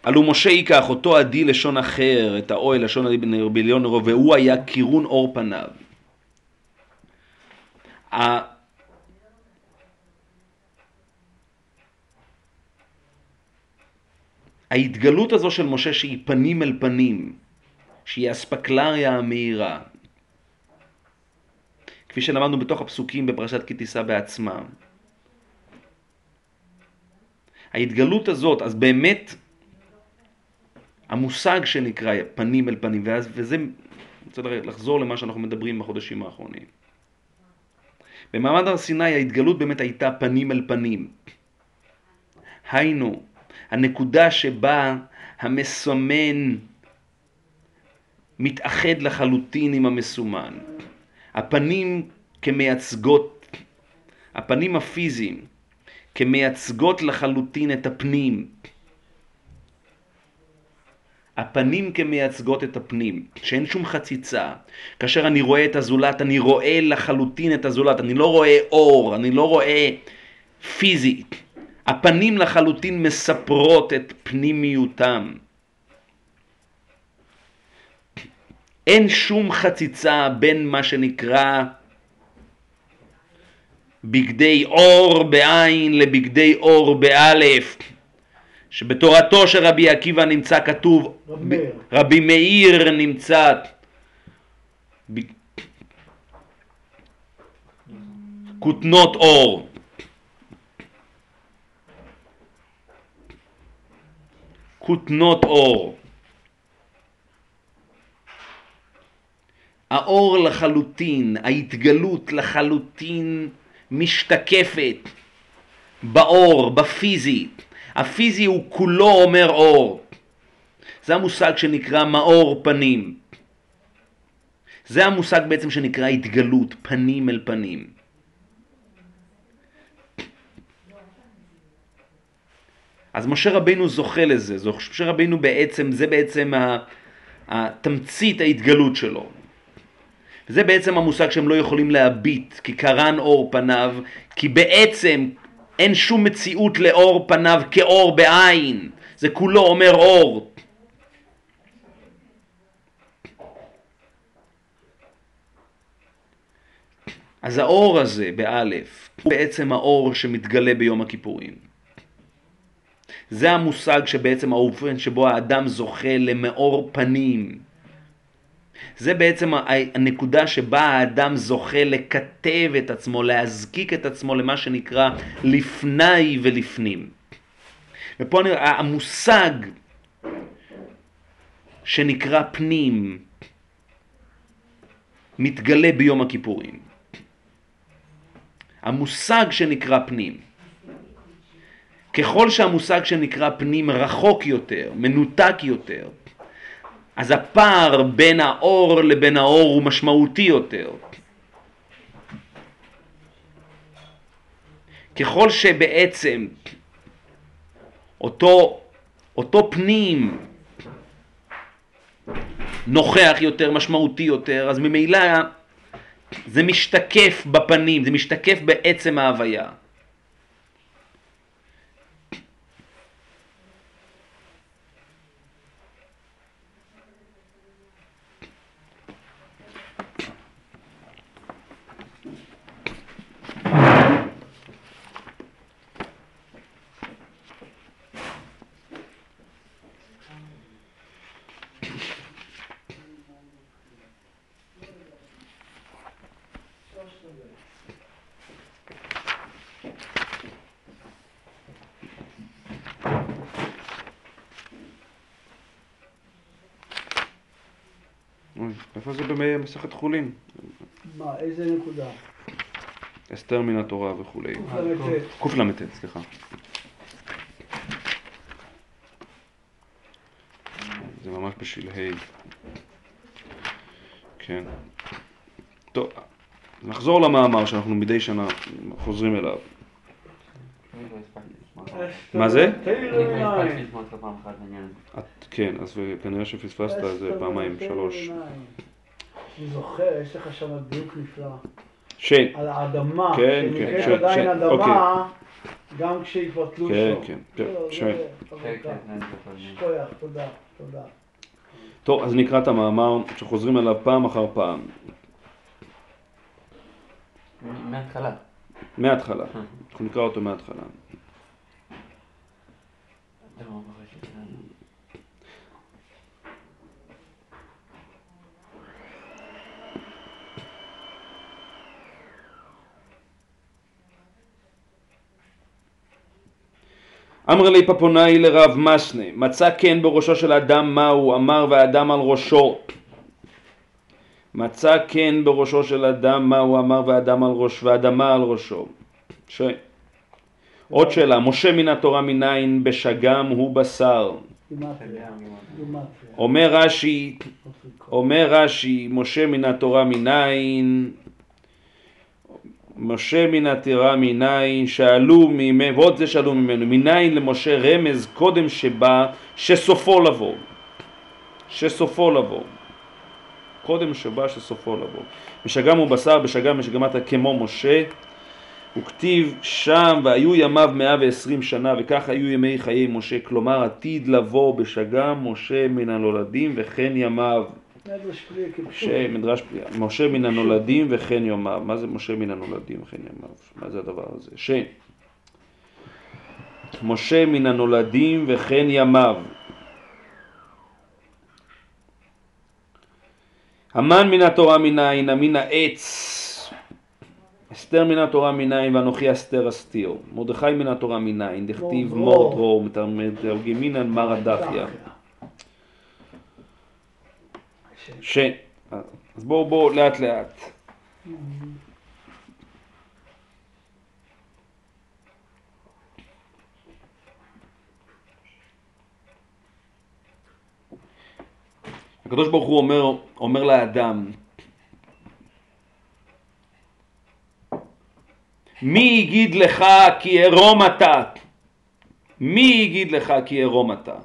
הלו משה ייקח אותו עדי לשון אחר, את האוהל לשון עדי בן רביליון נרו, והוא היה קירון אור פניו. ההתגלות הזו של משה שהיא פנים אל פנים, שהיא אספקלריה המאירה, כפי שלמדנו בתוך הפסוקים בפרשת כי תישא בעצמה. ההתגלות הזאת, אז באמת המושג שנקרא פנים אל פנים, ואז, וזה, אני רוצה לחזור למה שאנחנו מדברים בחודשים האחרונים. במעמד הר סיני ההתגלות באמת הייתה פנים אל פנים. היינו, הנקודה שבה המסמן מתאחד לחלוטין עם המסומן. הפנים כמייצגות, הפנים הפיזיים כמייצגות לחלוטין את הפנים. הפנים כמייצגות את הפנים, שאין שום חציצה. כאשר אני רואה את הזולת, אני רואה לחלוטין את הזולת, אני לא רואה אור, אני לא רואה פיזית. הפנים לחלוטין מספרות את פנימיותם. אין שום חציצה בין מה שנקרא בגדי אור בעין לבגדי אור באלף. שבתורתו של רבי עקיבא נמצא כתוב, רבי מאיר. רבי מאיר נמצא, ב- כותנות אור. כותנות אור. האור לחלוטין, ההתגלות לחלוטין משתקפת באור, בפיזי. הפיזי הוא כולו אומר אור. זה המושג שנקרא מאור פנים. זה המושג בעצם שנקרא התגלות, פנים אל פנים. אז משה רבינו זוכה לזה, משה רבינו בעצם, זה בעצם התמצית ההתגלות שלו. וזה בעצם המושג שהם לא יכולים להביט, כי קרן אור פניו, כי בעצם אין שום מציאות לאור פניו כאור בעין, זה כולו אומר אור. אז האור הזה, באלף, הוא בעצם האור שמתגלה ביום הכיפורים. זה המושג שבעצם האופן שבו האדם זוכה למאור פנים. זה בעצם הנקודה שבה האדם זוכה לקטב את עצמו, להזקיק את עצמו למה שנקרא לפני ולפנים. ופה אני, המושג שנקרא פנים מתגלה ביום הכיפורים. המושג שנקרא פנים. ככל שהמושג שנקרא פנים רחוק יותר, מנותק יותר, אז הפער בין האור לבין האור הוא משמעותי יותר. ככל שבעצם אותו, אותו פנים נוכח יותר, משמעותי יותר, אז ממילא זה משתקף בפנים, זה משתקף בעצם ההוויה. אוי, איפה זה חולין? מה, איזה נקודה? אסתר מן התורה וכולי. קלט. קלט, סליחה. זה ממש בשלהי. כן. טוב, נחזור למאמר שאנחנו מדי שנה חוזרים אליו. מה זה? כן, אז כנראה שפספסת איזה פעמיים, שלוש. אני זוכר, יש לך שם דיוק נפלא. ש... על האדמה, כן, שנקראת כן, עדיין ש- אדמה, גם כשהיא כבר תלושו. כן, כן, כן, זה ש- כן. כן. שכוייח, תודה, תודה. טוב, אז נקרא את המאמר שחוזרים אליו פעם אחר פעם, מההתחלה. מההתחלה. אנחנו נקרא אותו מההתחלה. זה לא בראשית שלנו. אמר לי פפונאי לרב מסנה, מצא כן בראשו של אדם מהו, אמר והאדם על ראשו. מצא כן בראשו של אדם מהו, אמר והאדם על ראש, והאדמה על ראשו. ש... עוד שאלה, משה מן התורה מניין בשגם הוא בשר. אומר. רש"י. אומר רש"י, משה מן התורה מניין, משה מן התורה מניין, שאלו ממנו, ועוד זה שאלו ממנו, מניין למשה רמז קודם שבא, שסופו לבוא. שסופו לבוא. קודם שבא, שסופו לבוא. בשגם הוא בשר, בשגם בשגמת כמו משה. הוא כתיב שם, והיו ימיו מאה ועשרים שנה, וכך היו ימי חיי משה, כלומר עתיד לבוא בשגם משה מן הנולדים וכן ימיו. מדרש כפשוט. שמדרש פליאה, משה מן הנולדים וכן יומיו. מה זה משה מן הנולדים וכן יומיו? מה זה הדבר הזה? ש... משה מן הנולדים וכן ימיו. המן מן התורה מניין, המן העץ. אסתר מן התורה מניין ואנוכי אסתר אסתיר. מרדכי מן התורה מניין, דכתיב מור מור דרור. דרור, מתרגמינן מרא דחיא. ש... אז בואו בואו לאט לאט. הקדוש ברוך הוא אומר, אומר לאדם, מי יגיד לך כי ערום אתה? מי יגיד לך כי ערום אתה?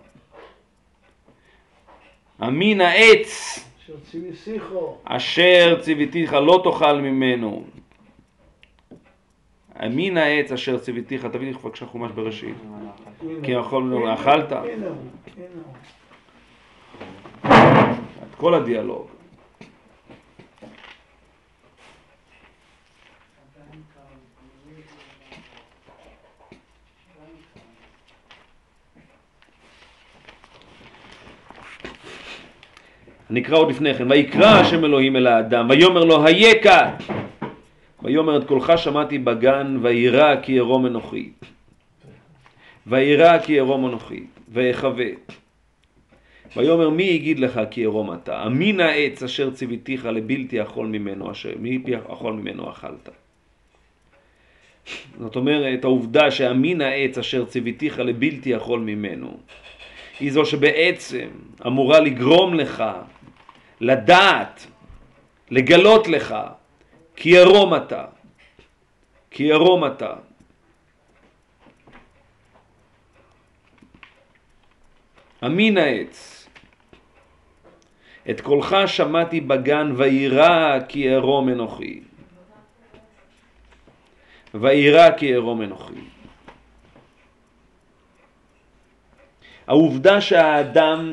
אמין העץ. אשר ציוויתיך לא תאכל ממנו. אמין העץ אשר ציוויתיך, תביא לי בבקשה חומש בראשית. כי. יכול- הנה אכלת. את כל הדיאלוג. נקרא עוד לפני כן, ויקרא השם אלוהים אל האדם, ויאמר לו היה כאן, ויאמר את קולך שמעתי בגן, וירא כי ירום אנוכי, וירא כי ירום אנוכי, ואחווה. ויאמר מי יגיד לך כי ירום אתה? אמין העץ אשר ציוויתיך לבלתי אכול ממנו, אשר מפי אכול ממנו אכלת. זאת אומרת, העובדה שאמין העץ אשר ציוויתיך לבלתי אכול ממנו, היא זו שבעצם אמורה לגרום לך לדעת, לגלות לך, כי ירום אתה, כי ירום אתה. אמין העץ. את קולך שמעתי בגן וירא כי ארום אנוכי. וירא כי ארום אנוכי. העובדה שהאדם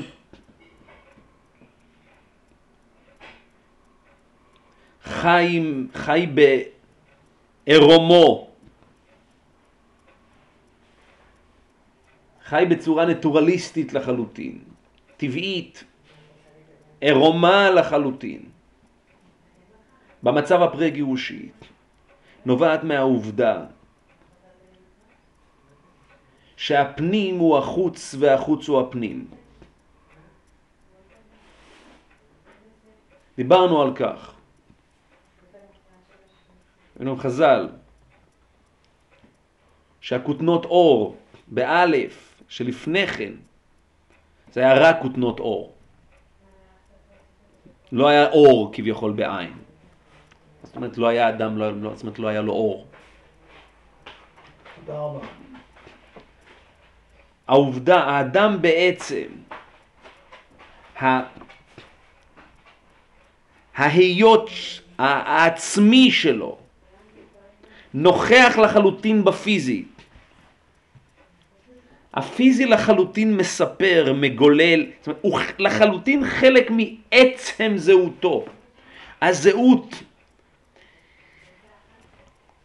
חי, חי בעירומו, חי בצורה נטורליסטית לחלוטין, טבעית, עירומה לחלוטין, במצב הפרה-גירושי, נובעת מהעובדה שהפנים הוא החוץ והחוץ הוא הפנים. דיברנו על כך. היינו חז"ל, שהכותנות אור באלף שלפני כן זה היה רק כותנות אור. לא היה אור כביכול בעין. זאת אומרת, לא היה אדם, לא, לא, זאת אומרת, לא היה לו אור. תודה רבה. העובדה, האדם בעצם, ה- ההיות העצמי שלו נוכח לחלוטין בפיזי. הפיזי לחלוטין מספר, מגולל, זאת אומרת, הוא לחלוטין חלק מעצם זהותו. הזהות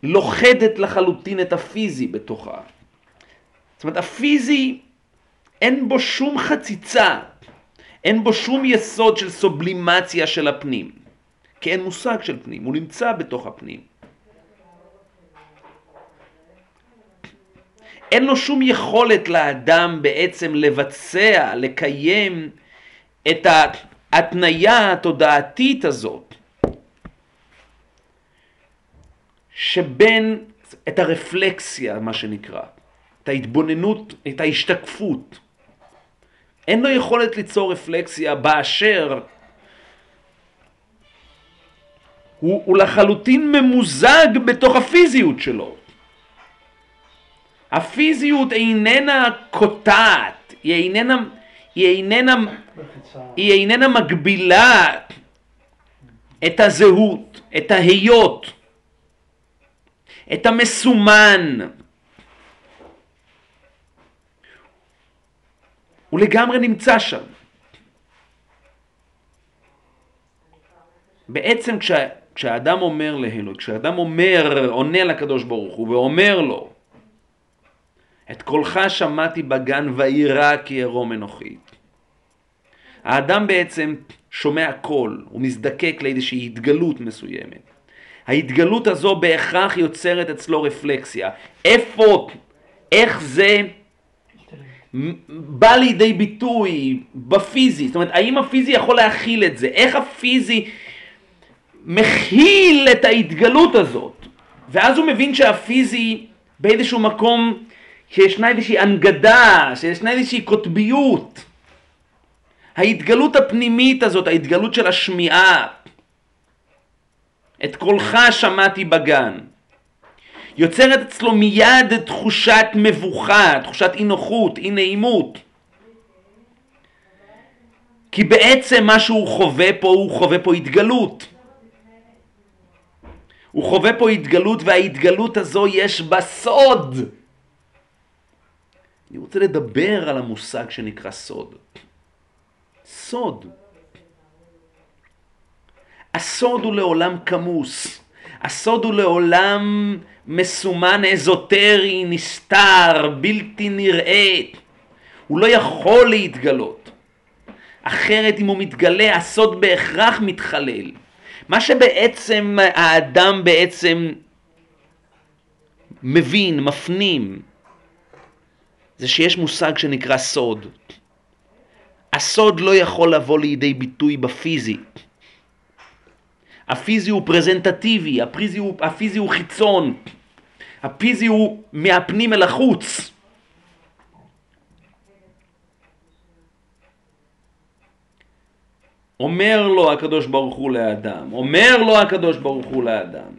לוכדת לחלוטין את הפיזי בתוכה. זאת אומרת, הפיזי, אין בו שום חציצה, אין בו שום יסוד של סובלימציה של הפנים, כי אין מושג של פנים, הוא נמצא בתוך הפנים. אין לו שום יכולת לאדם בעצם לבצע, לקיים את ההתניה התודעתית הזאת שבין, את הרפלקסיה, מה שנקרא, את ההתבוננות, את ההשתקפות. אין לו יכולת ליצור רפלקסיה באשר הוא, הוא לחלוטין ממוזג בתוך הפיזיות שלו. הפיזיות איננה קוטעת, היא איננה, היא איננה. היא איננה מגבילה את הזהות, את ההיות, את המסומן. הוא לגמרי נמצא שם. בעצם כשה, כשהאדם אומר לאלוהים, כשהאדם אומר, עונה לקדוש ברוך הוא ואומר לו, את קולך שמעתי בגן וירא כי ערום אנוכי. האדם בעצם שומע קול, הוא מזדקק לאיזושהי התגלות מסוימת. ההתגלות הזו בהכרח יוצרת אצלו רפלקסיה. איפה, איך זה בא לידי ביטוי בפיזי? זאת אומרת, האם הפיזי יכול להכיל את זה? איך הפיזי מכיל את ההתגלות הזאת? ואז הוא מבין שהפיזי באיזשהו מקום שישנה איזושהי הנגדה, שישנה איזושהי קוטביות. ההתגלות הפנימית הזאת, ההתגלות של השמיעה, את קולך שמעתי בגן, יוצרת אצלו מיד תחושת מבוכה, תחושת אי נוחות, אי נעימות. כי בעצם מה שהוא חווה פה, הוא חווה פה התגלות. הוא חווה פה התגלות וההתגלות הזו יש בה סוד. אני רוצה לדבר על המושג שנקרא סוד. סוד. הסוד הוא לעולם כמוס. הסוד הוא לעולם מסומן אזוטרי, נסתר, בלתי נראה. הוא לא יכול להתגלות. אחרת אם הוא מתגלה, הסוד בהכרח מתחלל. מה שבעצם האדם בעצם מבין, מפנים, זה שיש מושג שנקרא סוד. הסוד לא יכול לבוא לידי ביטוי בפיזי. הפיזי הוא פרזנטטיבי, הפיזי הוא, הפיזי הוא חיצון, הפיזי הוא מהפנים אל החוץ. אומר לו הקדוש ברוך הוא לאדם, אומר לו הקדוש ברוך הוא לאדם,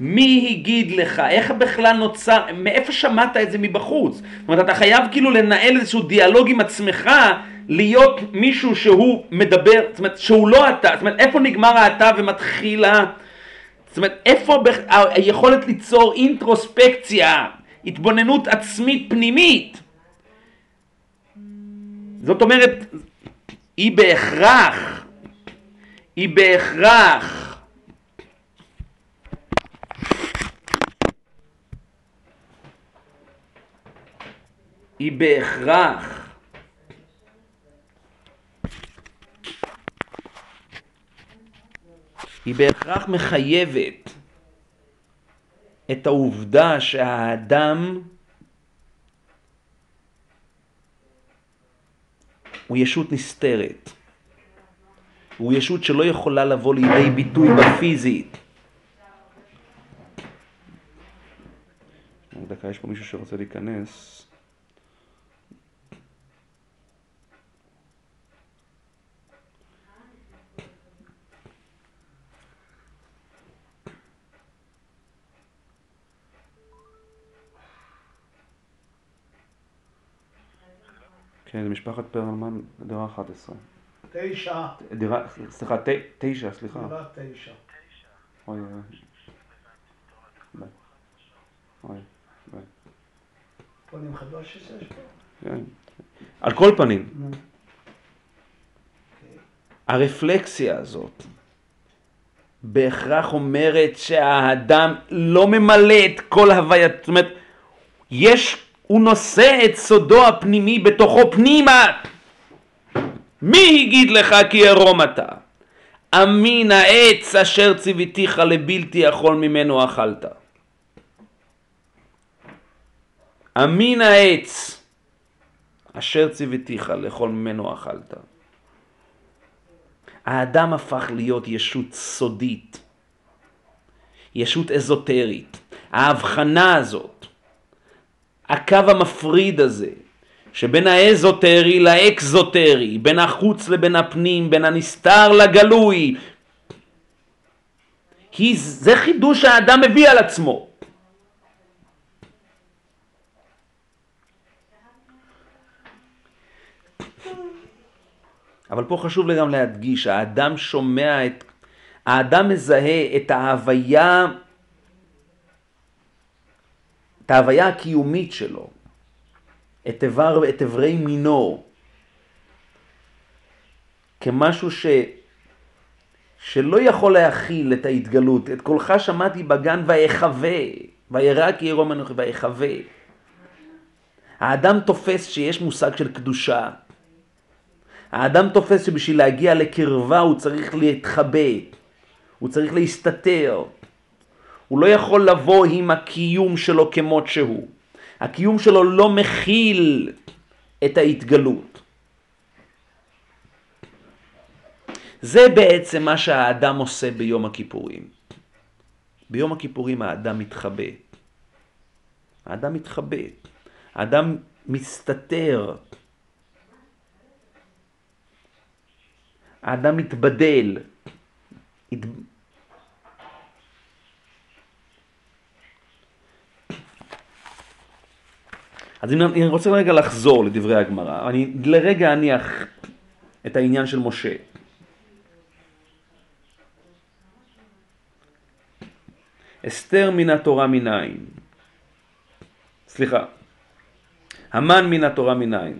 מי הגיד לך, איך בכלל נוצר, מאיפה שמעת את זה מבחוץ? זאת אומרת, אתה חייב כאילו לנהל איזשהו דיאלוג עם עצמך, להיות מישהו שהוא מדבר, זאת אומרת, שהוא לא אתה, זאת אומרת, איפה נגמר האתה ומתחיל ה... זאת אומרת, איפה בכ... היכולת ליצור אינטרוספקציה, התבוננות עצמית פנימית? זאת אומרת, היא בהכרח, היא בהכרח היא בהכרח היא בהכרח מחייבת את העובדה שהאדם הוא ישות נסתרת. הוא ישות שלא יכולה לבוא לידי ביטוי בפיזית. דקה, יש פה מישהו שרוצה להיכנס. כן, זה משפחת פרלמן, דירה 11. תשע, דירה, סליחה, ת, תשע, סליחה. דירה תשע. אוי, אוי. אוי, די. פנים חדש שיש פה? כן. על כל פנים, נו. הרפלקסיה הזאת בהכרח אומרת שהאדם לא ממלא את כל הוויית, זאת אומרת, יש, הוא נושא את סודו הפנימי בתוכו פנימה. מי הגיד לך כי ערום אתה? אמין העץ אשר ציוויתיך לבלתי יכול ממנו אכלת. אמין העץ אשר ציוויתיך לאכול ממנו אכלת. האדם הפך להיות ישות סודית, ישות אזוטרית. ההבחנה הזאת, הקו המפריד הזה, שבין האזוטרי לאקזוטרי, בין החוץ לבין הפנים, בין הנסתר לגלוי, היא, זה חידוש שהאדם מביא על עצמו. אבל פה חשוב לי גם להדגיש, האדם שומע את, האדם מזהה את ההוויה, את ההוויה הקיומית שלו, את, איבר, את איברי מינו, כמשהו ש, שלא יכול להכיל את ההתגלות. את קולך שמעתי בגן ויחווה, וירא כי ירום אנוכי ויחווה. האדם תופס שיש מושג של קדושה. האדם תופס שבשביל להגיע לקרבה הוא צריך להתחבא, הוא צריך להסתתר. הוא לא יכול לבוא עם הקיום שלו כמות שהוא. הקיום שלו לא מכיל את ההתגלות. זה בעצם מה שהאדם עושה ביום הכיפורים. ביום הכיפורים האדם מתחבא. האדם מתחבא. האדם מסתתר. האדם מתבדל. אז אם אני רוצה רגע לחזור לדברי הגמרא, אני לרגע אניח את העניין של משה. אסתר מן התורה מנין. סליחה. המן מן התורה מנין.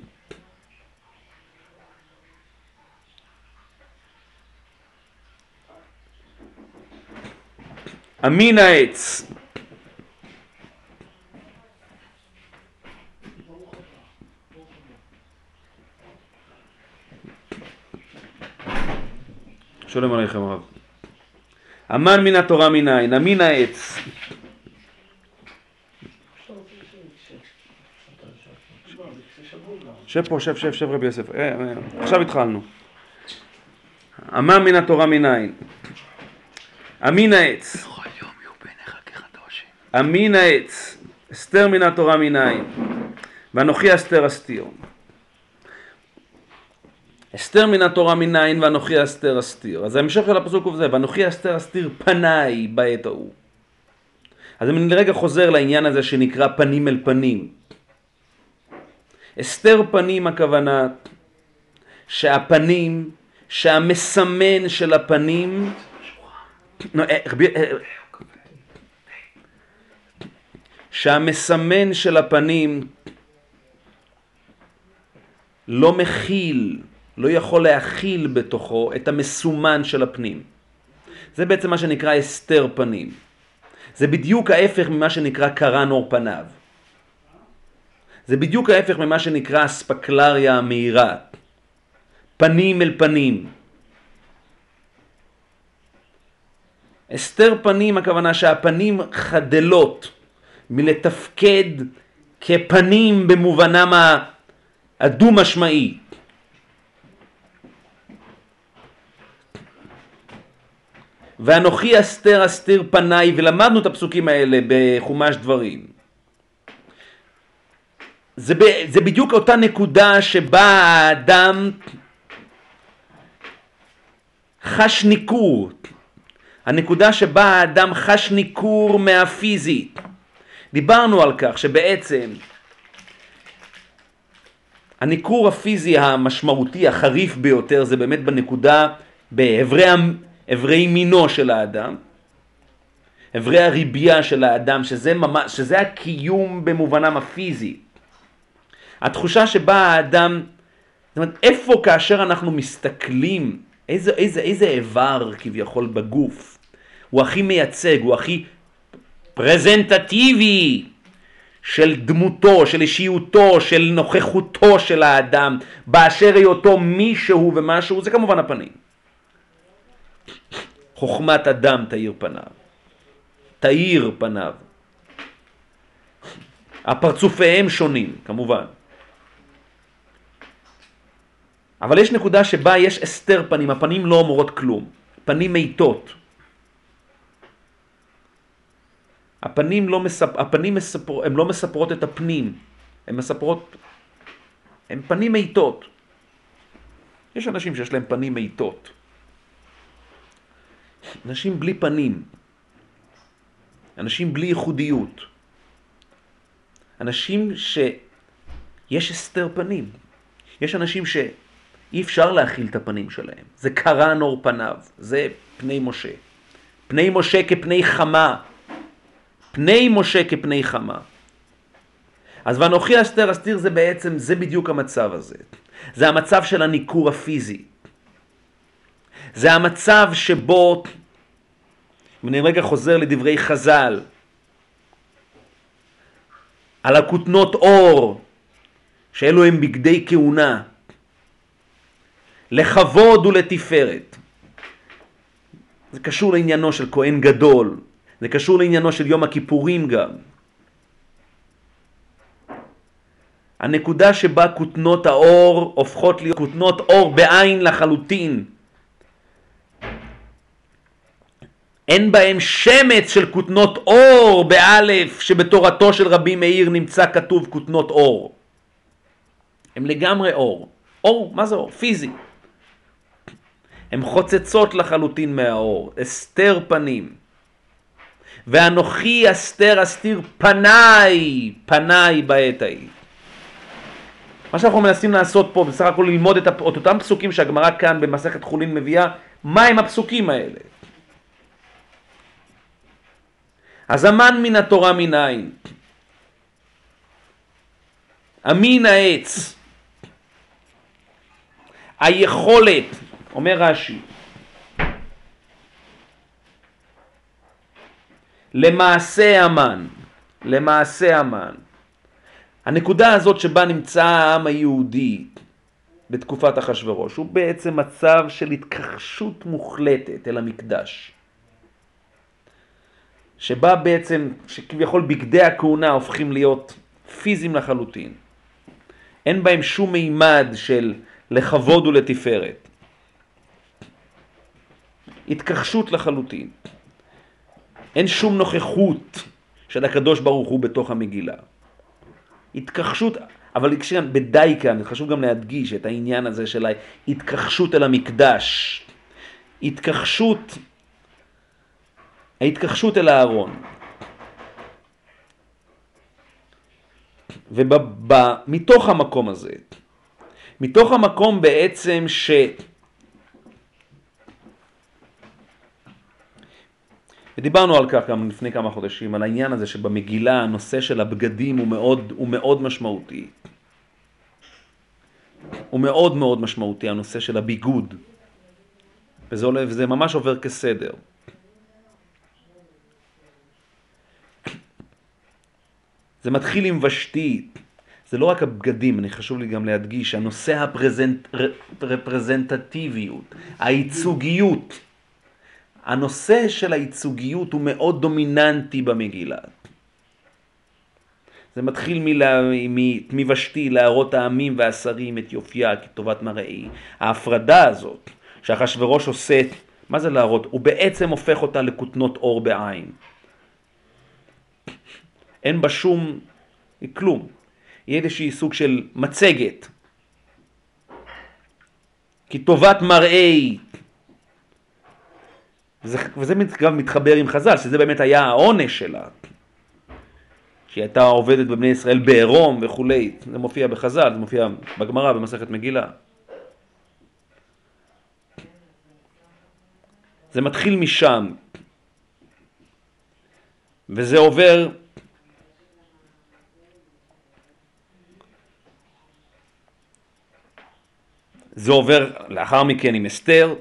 אמין העץ. שלום עליכם הרב. המן מן התורה מנין, אמין העץ. שב פה, שב, שב, שב רבי יוסף. אה, אה, עכשיו התחלנו. המן מן התורה מנין. אמין העץ. אמין העץ. אסתר מן התורה מנין. ואנוכי אסתר אסתיר. אסתר מן התורה מנין ואנוכי אסתר אסתיר. אז ההמשך של הפסוק הוא זה, ואנוכי אסתר אסתיר פניי בעת ההוא. אז אני לרגע חוזר לעניין הזה שנקרא פנים אל פנים. אסתר פנים הכוונה שהפנים, שהמסמן של הפנים, אה, אה, שהמסמן של הפנים לא מכיל, לא יכול להכיל בתוכו את המסומן של הפנים. זה בעצם מה שנקרא הסתר פנים. זה בדיוק ההפך ממה שנקרא קרן אור פניו. זה בדיוק ההפך ממה שנקרא אספקלריה המהירה. פנים אל פנים. הסתר פנים הכוונה שהפנים חדלות מלתפקד כפנים במובנם ה- הדו-משמעי. ואנוכי אסתר אסתיר פניי, ולמדנו את הפסוקים האלה בחומש דברים. זה, ב, זה בדיוק אותה נקודה שבה האדם חש ניכור. הנקודה שבה האדם חש ניכור מהפיזי. דיברנו על כך שבעצם הניכור הפיזי המשמעותי, החריף ביותר, זה באמת בנקודה, באיברי איברי מינו של האדם, איברי הריבייה של האדם, שזה, ממש, שזה הקיום במובנם הפיזי. התחושה שבה האדם, זאת אומרת, איפה כאשר אנחנו מסתכלים, איזה, איזה, איזה איבר כביכול בגוף, הוא הכי מייצג, הוא הכי פרזנטטיבי של דמותו, של אישיותו, של נוכחותו של האדם, באשר היותו מישהו ומשהו, זה כמובן הפנים. חוכמת אדם תאיר פניו. תאיר פניו. הפרצופיהם שונים, כמובן. אבל יש נקודה שבה יש הסתר פנים, הפנים לא אומרות כלום, פנים מיתות. הפנים לא, מספ... הפנים מספר... הן לא מספרות את הפנים, הן מספרות, הן פנים מיתות. יש אנשים שיש להם פנים מיתות. אנשים בלי פנים, אנשים בלי ייחודיות, אנשים שיש הסתר פנים. יש אנשים שאי אפשר להכיל את הפנים שלהם, זה קרן אור פניו, זה פני משה. פני משה כפני חמה, פני משה כפני חמה. אז ואנוכי אסתר אסתיר זה בעצם, זה בדיוק המצב הזה. זה המצב של הניכור הפיזי. זה המצב שבו, אם אני רגע חוזר לדברי חז"ל, על הכותנות אור, שאלו הם בגדי כהונה, לכבוד ולתפארת. זה קשור לעניינו של כהן גדול, זה קשור לעניינו של יום הכיפורים גם. הנקודה שבה כותנות האור הופכות להיות כותנות אור בעין לחלוטין. אין בהם שמץ של כותנות אור באלף שבתורתו של רבי מאיר נמצא כתוב כותנות אור. הם לגמרי אור. אור, מה זה אור? פיזי. הן חוצצות לחלוטין מהאור, הסתר פנים. ואנוכי אסתר אסתיר פניי, פניי בעת ההיא. מה שאנחנו מנסים לעשות פה, בסך הכל ללמוד את, אותם פסוקים שהגמרא כאן במסכת חולין מביאה, מה הם הפסוקים האלה? אז המן מן התורה מנין? המין העץ. היכולת, אומר רש"י, למעשה המן, למעשה המן. הנקודה הזאת שבה נמצא העם היהודי בתקופת אחשורוש הוא בעצם מצב של התכחשות מוחלטת אל המקדש. שבה בעצם, שכביכול בגדי הכהונה הופכים להיות פיזיים לחלוטין. אין בהם שום מימד של לכבוד ולתפארת. התכחשות לחלוטין. אין שום נוכחות של הקדוש ברוך הוא בתוך המגילה. התכחשות, אבל בדי כאן, חשוב גם להדגיש את העניין הזה של ההתכחשות אל המקדש. התכחשות, ההתכחשות אל הארון. ומתוך המקום הזה, מתוך המקום בעצם ש... ודיברנו על כך גם לפני כמה חודשים, על העניין הזה שבמגילה הנושא של הבגדים הוא מאוד, הוא מאוד משמעותי. הוא מאוד מאוד משמעותי, הנושא של הביגוד. וזה, עולה, וזה ממש עובר כסדר. מתחיל עם ושתי, זה לא רק הבגדים, אני חשוב לי גם להדגיש, הנושא הרפרזנטטיביות, הייצוגיות. הנושא של הייצוגיות הוא מאוד דומיננטי במגילה. זה מתחיל מוושתי להראות העמים והשרים את יופייה כטובת מראי. ההפרדה הזאת שאחשוורוש עושה, מה זה להראות? הוא בעצם הופך אותה לכותנות אור בעין. אין בה שום, כלום. היא איזושהי סוג של מצגת. כי טובת מראי וזה, וזה גם מתחבר עם חז"ל, שזה באמת היה העונש שלה. שהיא הייתה עובדת בבני ישראל בעירום וכולי, זה מופיע בחז"ל, זה מופיע בגמרא במסכת מגילה. זה מתחיל משם, וזה עובר זה עובר לאחר מכן עם אסתר.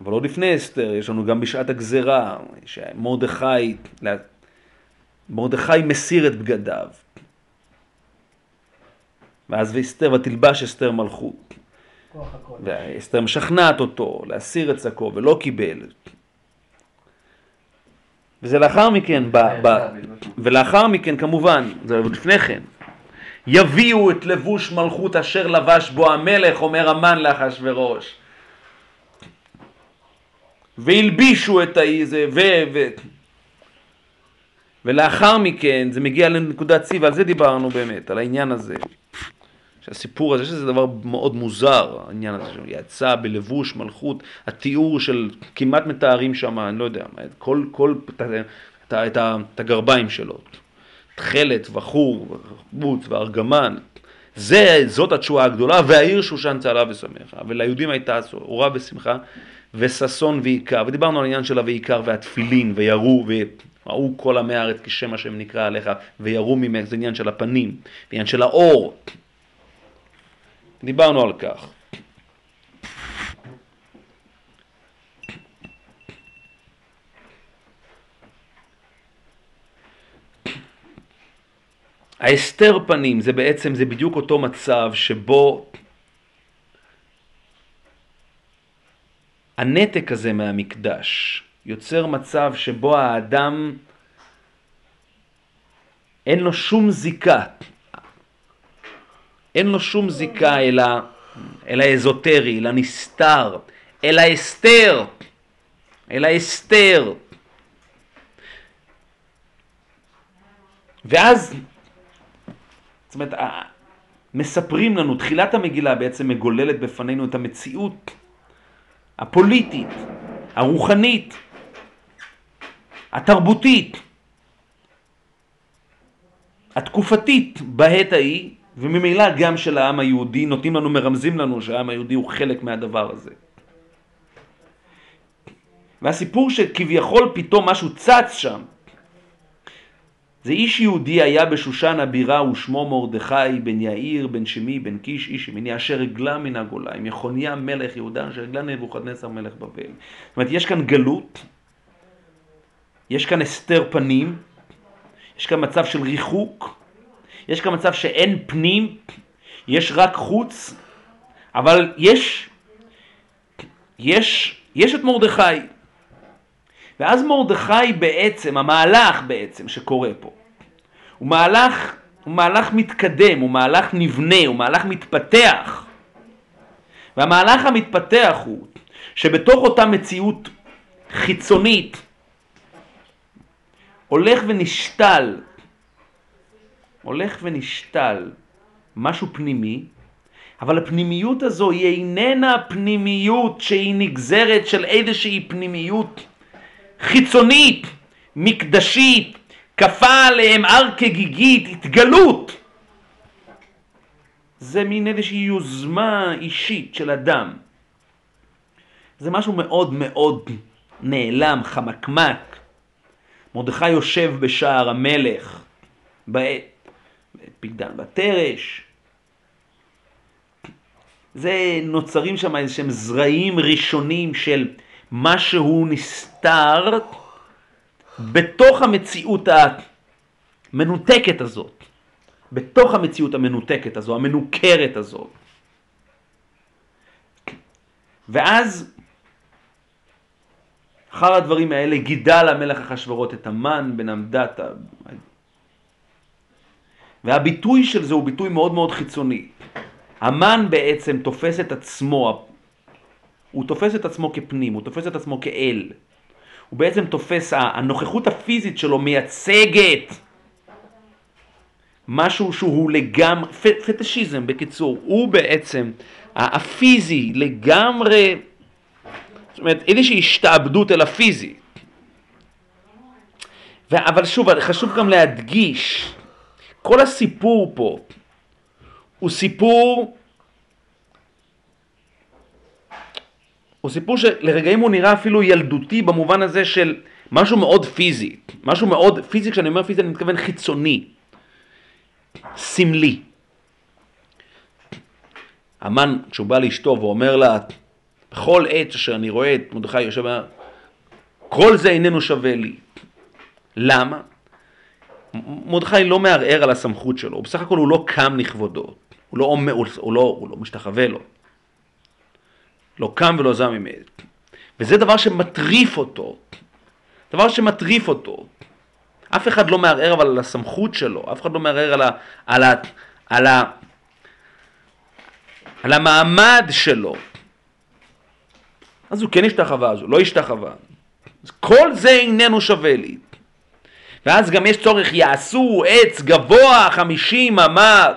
אבל עוד לפני אסתר, יש לנו גם בשעת הגזרה, שמרדכי, מרדכי מסיר את בגדיו. ואז ואסתר ותלבש אסתר מלכות. ואסתר משכנעת אותו להסיר את שקו ולא קיבל. וזה לאחר מכן, ב, ב, ולאחר מכן כמובן, זה לפני כן, יביאו את לבוש מלכות אשר לבש בו המלך, אומר המן לאחשוורוש. והלבישו את האיזה, ו... ו... ולאחר מכן זה מגיע לנקודת שיא, ועל זה דיברנו באמת, על העניין הזה. שהסיפור הזה, שזה דבר מאוד מוזר, העניין הזה, שהוא יצא בלבוש מלכות, התיאור של, כמעט מתארים שם, אני לא יודע, כל, כל, את, את, את, את הגרביים שלו, תכלת, בחור, בוץ וארגמן, זה, זאת התשועה הגדולה, והעיר שושן צהלה ושמחה, וליהודים הייתה אורה ושמחה, וששון ועיקר, ודיברנו על העניין של הוועיקר והתפילין, וירו, וראו כל עמי הארץ כשם השם נקרא עליך, וירו ממך, זה עניין של הפנים, עניין של האור, דיברנו על כך. ההסתר פנים זה בעצם, זה בדיוק אותו מצב שבו הנתק הזה מהמקדש יוצר מצב שבו האדם אין לו שום זיקה אין לו שום זיקה אל, ה, אל האזוטרי, אל הנסתר, אל ההסתר, אל ההסתר. ואז, זאת אומרת, מספרים לנו, תחילת המגילה בעצם מגוללת בפנינו את המציאות הפוליטית, הרוחנית, התרבותית, התקופתית בעת ההיא, וממילא גם של העם היהודי, נותנים לנו, מרמזים לנו שהעם היהודי הוא חלק מהדבר הזה. והסיפור שכביכול פתאום משהו צץ שם, זה איש יהודי היה בשושן הבירה ושמו מרדכי בן יאיר בן שמי בן קיש איש ימיני אשר הגלה מן הגולה עם יחוניה מלך יהודה אשר הגלה נבוכדנצר מלך בבל. זאת אומרת יש כאן גלות, יש כאן הסתר פנים, יש כאן מצב של ריחוק, יש כאן מצב שאין פנים, יש רק חוץ, אבל יש, יש, יש את מרדכי. ואז מרדכי בעצם, המהלך בעצם שקורה פה, הוא מהלך, הוא מהלך מתקדם, הוא מהלך נבנה, הוא מהלך מתפתח. והמהלך המתפתח הוא שבתוך אותה מציאות חיצונית הולך ונשתל הולך ונשתל משהו פנימי, אבל הפנימיות הזו היא איננה פנימיות שהיא נגזרת של איזושהי פנימיות חיצונית, מקדשית, כפה עליהם הר כגיגית, התגלות. זה מין איזושהי יוזמה אישית של אדם. זה משהו מאוד מאוד נעלם, חמקמק. מרדכי יושב בשער המלך בעת פקדן בתרש. זה נוצרים שם איזה שהם זרעים ראשונים של משהו נסתר בתוך המציאות המנותקת הזאת, בתוך המציאות המנותקת הזו, המנוכרת הזאת. ואז אחר הדברים האלה גידל המלך אחשורוט את המן בן עמדת והביטוי של זה הוא ביטוי מאוד מאוד חיצוני. המן בעצם תופס את עצמו, הוא תופס את עצמו כפנים, הוא תופס את עצמו כאל. הוא בעצם תופס, הנוכחות הפיזית שלו מייצגת משהו שהוא לגמרי, פטישיזם בקיצור, הוא בעצם, הפיזי לגמרי זאת אומרת, איזושהי השתעבדות אל הפיזי. אבל שוב, חשוב גם להדגיש, כל הסיפור פה הוא סיפור, הוא סיפור שלרגעים הוא נראה אפילו ילדותי במובן הזה של משהו מאוד פיזי, משהו מאוד פיזי, כשאני אומר פיזי אני מתכוון חיצוני, סמלי. המן, כשהוא בא לאשתו ואומר לה, בכל עת אשר אני רואה את מרדכי יושב, כל זה איננו שווה לי. למה? מרדכי לא מערער על הסמכות שלו, בסך הכל הוא לא קם לכבודו, הוא לא, הוא, הוא, לא, הוא לא משתחווה לו. לא קם ולא זע ממנו. וזה דבר שמטריף אותו, דבר שמטריף אותו. אף אחד לא מערער אבל על הסמכות שלו, אף אחד לא מערער על, ה, על, ה, על, ה, על המעמד שלו. אז הוא כן השתחווה, אז הוא לא השתחווה. כל זה איננו שווה לי. ואז גם יש צורך, יעשו עץ גבוה חמישים אמה,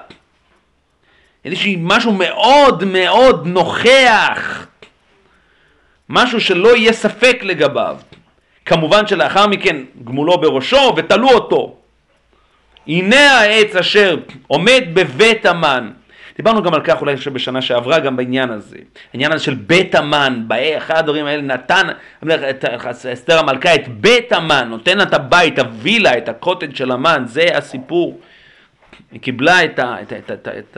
איזשהו משהו מאוד מאוד נוכח, משהו שלא יהיה ספק לגביו. כמובן שלאחר מכן גמולו בראשו ותלו אותו. הנה העץ אשר עומד בבית המן. דיברנו גם על כך אולי בשנה שעברה גם בעניין הזה. העניין הזה של בית המן, אחד הדברים האלה נתן, אסתר המלכה את בית המן, נותן את הבית, הווילה, את הקוטג' של המן, זה הסיפור. היא קיבלה את, ה, את, את, את, את, את,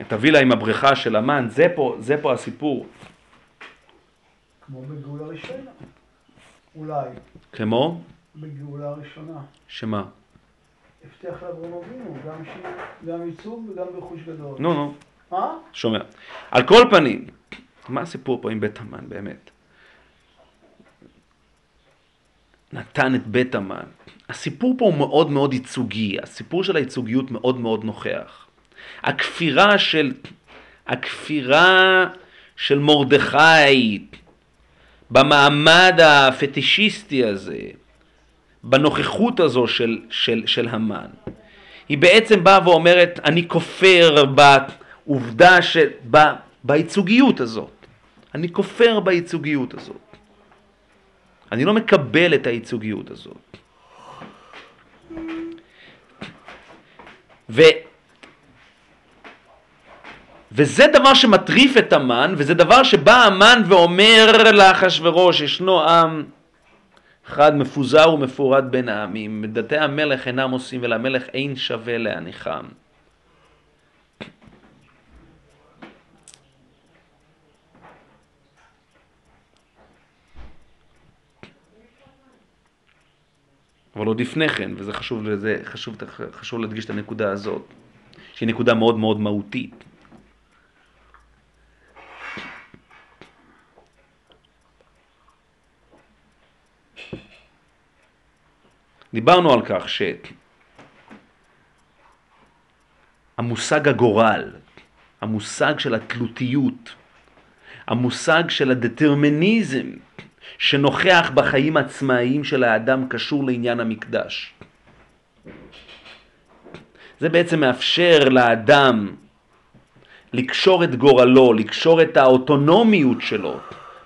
את הווילה עם הבריכה של המן, זה פה, זה פה הסיפור. כמו בגאולה ראשונה, אולי. כמו? בגאולה ראשונה. שמה? הבטיח לאברהם אבינו, גם, ש... גם ייצוג וגם רכוש גדול. נו, נו. מה? שומע. על כל פנים, מה הסיפור פה עם בית המן באמת? נתן את בית המן. הסיפור פה הוא מאוד מאוד ייצוגי, הסיפור של הייצוגיות מאוד מאוד נוכח. הכפירה של, הכפירה של מרדכי במעמד הפטישיסטי הזה, בנוכחות הזו של, של, של המן. היא בעצם באה ואומרת, אני כופר בעובדה, ש... ב... בייצוגיות הזאת. אני כופר בייצוגיות הזאת. אני לא מקבל את הייצוגיות הזאת. ו... וזה דבר שמטריף את המן, וזה דבר שבא המן ואומר לאחשוורוש, ישנו עם אחד מפוזר ומפורד בין העמים, דתי המלך אינם עושים ולמלך אין שווה להניחם. אבל עוד לפני כן, וזה חשוב, וזה חשוב, חשוב להדגיש את הנקודה הזאת, שהיא נקודה מאוד מאוד מהותית. דיברנו על כך שהמושג הגורל, המושג של התלותיות, המושג של הדטרמיניזם שנוכח בחיים עצמאיים של האדם קשור לעניין המקדש. זה בעצם מאפשר לאדם לקשור את גורלו, לקשור את האוטונומיות שלו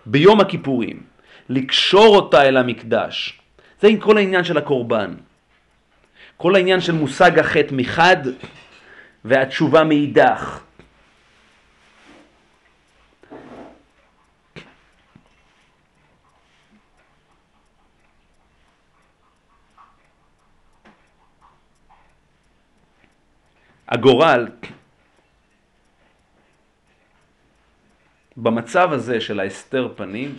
ביום הכיפורים, לקשור אותה אל המקדש. זה עם כל העניין של הקורבן. כל העניין של מושג החטא מחד והתשובה מאידך. הגורל במצב הזה של ההסתר פנים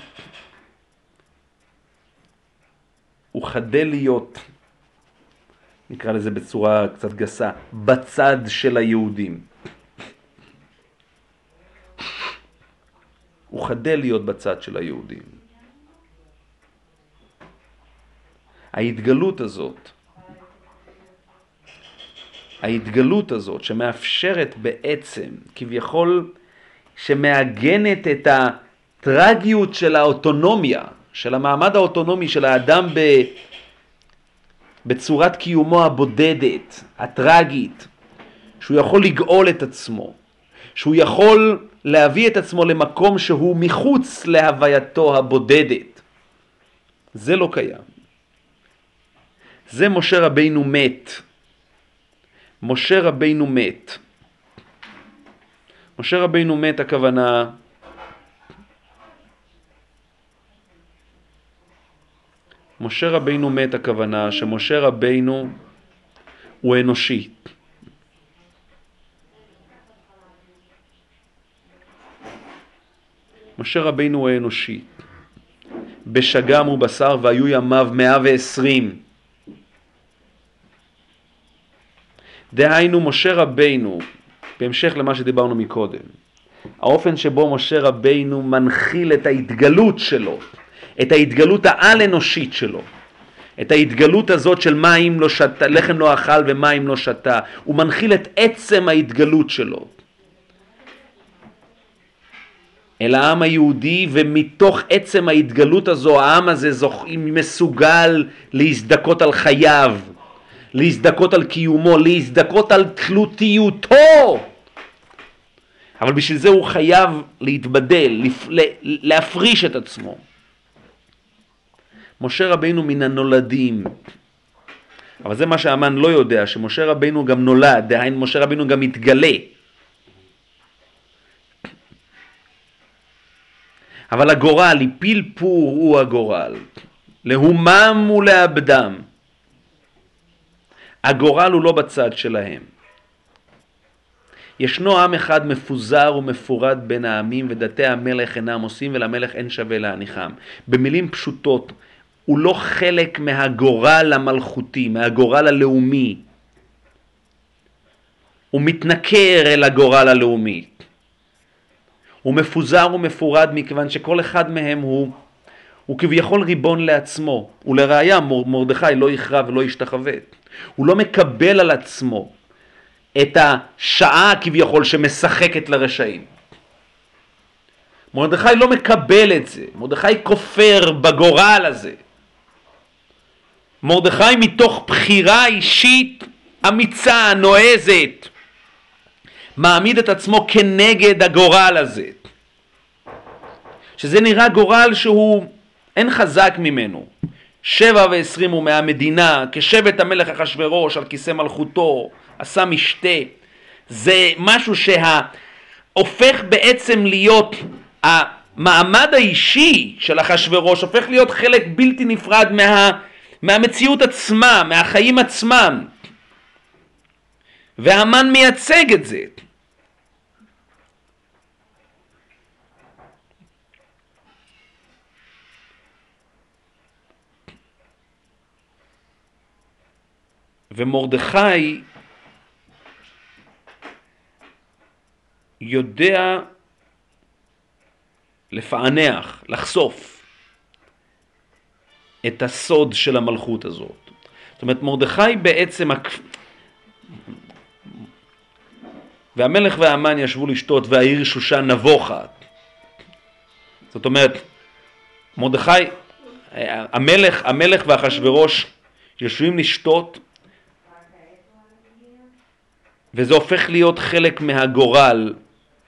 הוא חדל להיות, נקרא לזה בצורה קצת גסה, בצד של היהודים. הוא חדל להיות בצד של היהודים. ההתגלות הזאת, ההתגלות הזאת שמאפשרת בעצם, כביכול, שמעגנת את הטרגיות של האוטונומיה, של המעמד האוטונומי של האדם ב... בצורת קיומו הבודדת, הטרגית, שהוא יכול לגאול את עצמו, שהוא יכול להביא את עצמו למקום שהוא מחוץ להווייתו הבודדת. זה לא קיים. זה משה רבינו מת. משה רבינו מת. משה רבינו מת הכוונה משה רבינו מת הכוונה שמשה רבינו הוא אנושי. משה רבינו הוא האנושי. בשגם ובשר והיו ימיו מאה ועשרים. דהיינו משה רבינו, בהמשך למה שדיברנו מקודם, האופן שבו משה רבינו מנחיל את ההתגלות שלו, את ההתגלות העל-אנושית שלו, את ההתגלות הזאת של מים לא שתה, לחם לא אכל ומים לא שתה, הוא מנחיל את עצם ההתגלות שלו. אל העם היהודי, ומתוך עצם ההתגלות הזו, העם הזה זוכ... מסוגל להזדכות על חייו, להזדכות על קיומו, להזדכות על תלותיותו. אבל בשביל זה הוא חייב להתבדל, לפ... להפריש את עצמו. משה רבינו מן הנולדים. אבל זה מה שהמן לא יודע, שמשה רבינו גם נולד, דהיינו משה רבינו גם מתגלה. אבל הגורל, הפיל פור הוא הגורל, להומם ולאבדם. הגורל הוא לא בצד שלהם. ישנו עם אחד מפוזר ומפורד בין העמים ודתי המלך אינם עושים ולמלך אין שווה להניחם. במילים פשוטות, הוא לא חלק מהגורל המלכותי, מהגורל הלאומי. הוא מתנכר אל הגורל הלאומי. הוא מפוזר ומפורד מכיוון שכל אחד מהם הוא, הוא כביכול ריבון לעצמו. ולראיה מרדכי לא יכרע ולא ישתחווה. הוא לא מקבל על עצמו את השעה כביכול שמשחקת לרשעים. מרדכי לא מקבל את זה, מרדכי כופר בגורל הזה. מרדכי מתוך בחירה אישית אמיצה, נועזת, מעמיד את עצמו כנגד הגורל הזה. שזה נראה גורל שהוא, אין חזק ממנו. שבע ועשרים הוא מהמדינה, כשבט המלך אחשורוש על כיסא מלכותו, עשה משתה. זה משהו שהופך בעצם להיות המעמד האישי של אחשורוש, הופך להיות חלק בלתי נפרד מה, מהמציאות עצמה, מהחיים עצמם. והמן מייצג את זה. ומרדכי יודע לפענח, לחשוף את הסוד של המלכות הזאת. זאת אומרת, מרדכי בעצם, והמלך והמן ישבו לשתות והעיר שושן נבוכה. זאת אומרת, מרדכי, המלך, המלך ואחשוורוש יושבים לשתות וזה הופך להיות חלק מהגורל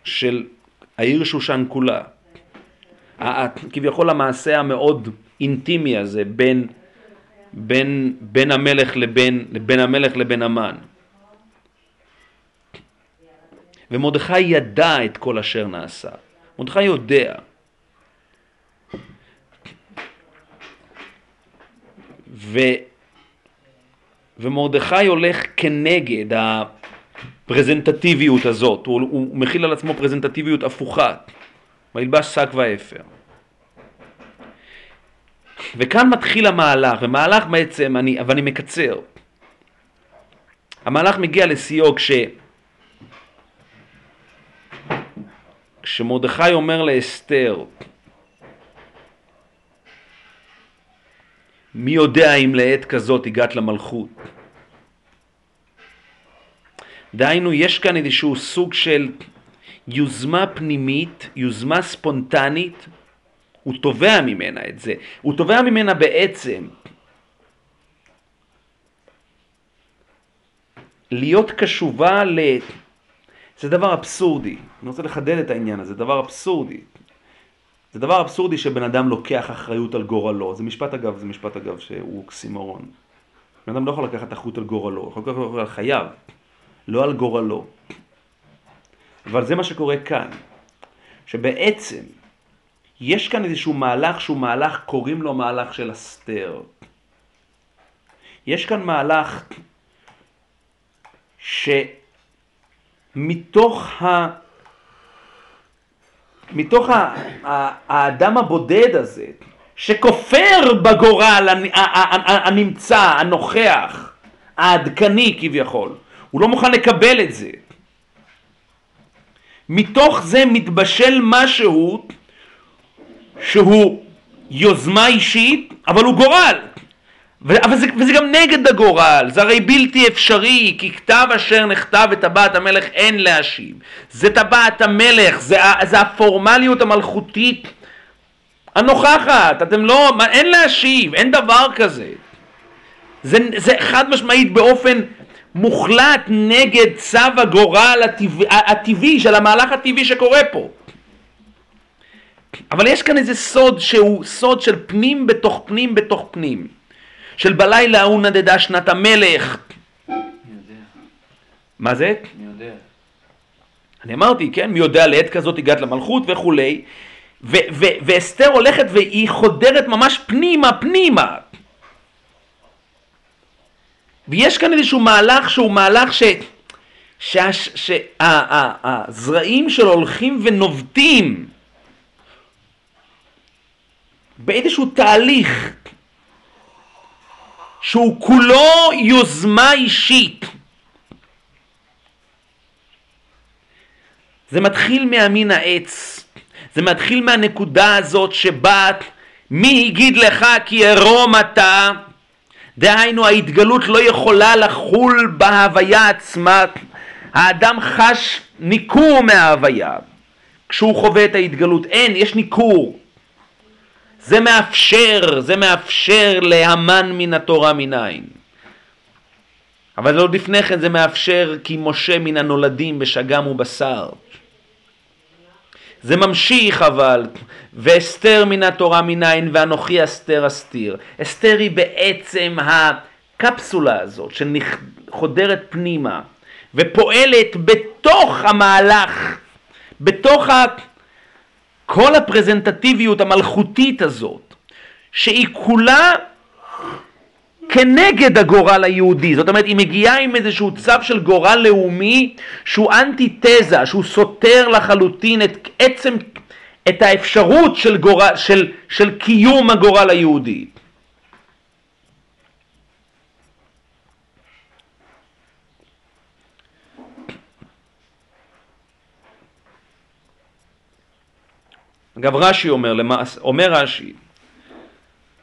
של העיר שושן כולה. כביכול המעשה המאוד אינטימי הזה בין, בין, בין המלך לבין, בין המלך לבין המן. ומרדכי ידע את כל אשר נעשה. מרדכי יודע. ו, ומרדכי הולך כנגד הפרזנטטיביות הזאת, הוא, הוא מכיל על עצמו פרזנטטיביות הפוכה, וילבש שק ואפר. וכאן מתחיל המהלך, ומהלך בעצם, אני, אבל אני מקצר. המהלך מגיע לשיאו כש... כשמרדכי אומר לאסתר, מי יודע אם לעת כזאת הגעת למלכות? דהיינו, יש כאן איזשהו סוג של יוזמה פנימית, יוזמה ספונטנית, הוא תובע ממנה את זה. הוא תובע ממנה בעצם להיות קשובה ל... זה דבר אבסורדי. אני רוצה לחדד את העניין הזה, זה דבר אבסורדי. זה דבר אבסורדי שבן אדם לוקח אחריות על גורלו. זה משפט אגב, זה משפט אגב שהוא אוקסימורון. בן אדם לא יכול לקחת אחריות על גורלו, הוא יכול לקחת אחריות על חייו, לא על גורלו. אבל זה מה שקורה כאן, שבעצם יש כאן איזשהו מהלך שהוא מהלך, קוראים לו מהלך של אסתר. יש כאן מהלך שמתוך ה... מתוך ה... האדם הבודד הזה, שכופר בגורל הנמצא, הנוכח, העדכני כביכול, הוא לא מוכן לקבל את זה. מתוך זה מתבשל משהו שהוא יוזמה אישית, אבל הוא גורל. אבל זה, וזה גם נגד הגורל, זה הרי בלתי אפשרי, כי כתב אשר נכתב וטבעת המלך אין להשיב. זה טבעת המלך, זה, זה הפורמליות המלכותית הנוכחת, אתם לא, אין להשיב, אין דבר כזה. זה, זה חד משמעית באופן מוחלט נגד צו הגורל הטבעי, הטבעי, של המהלך הטבעי שקורה פה. אבל יש כאן איזה סוד שהוא סוד של פנים בתוך פנים בתוך פנים. של בלילה ההוא נדדה שנת המלך. מה זה? מי יודע. אני אמרתי, כן, מי יודע לעת כזאת הגעת למלכות וכולי. ואסתר הולכת והיא חודרת ממש פנימה, פנימה. ויש כאן איזשהו מהלך שהוא מהלך ש... שהזרעים שלו הולכים ונובטים באיזשהו תהליך שהוא כולו יוזמה אישית. זה מתחיל מהמין העץ, זה מתחיל מהנקודה הזאת שבה מי הגיד לך כי ערום אתה, דהיינו ההתגלות לא יכולה לחול בהוויה עצמה, האדם חש ניכור מההוויה כשהוא חווה את ההתגלות, אין, יש ניכור. זה מאפשר, זה מאפשר להמן מן התורה מנין. אבל עוד לפני כן זה מאפשר כי משה מן הנולדים בשגם ובשר. זה ממשיך אבל, ואסתר מן התורה מנין ואנוכי אסתר אסתיר. אסתר היא בעצם הקפסולה הזאת שחודרת פנימה ופועלת בתוך המהלך, בתוך ה... כל הפרזנטטיביות המלכותית הזאת, שהיא כולה כנגד הגורל היהודי, זאת אומרת היא מגיעה עם איזשהו צו של גורל לאומי שהוא אנטיתזה, שהוא סותר לחלוטין את עצם, את האפשרות של, גורל, של, של קיום הגורל היהודי. אגב רש"י אומר, למעש, אומר רש"י,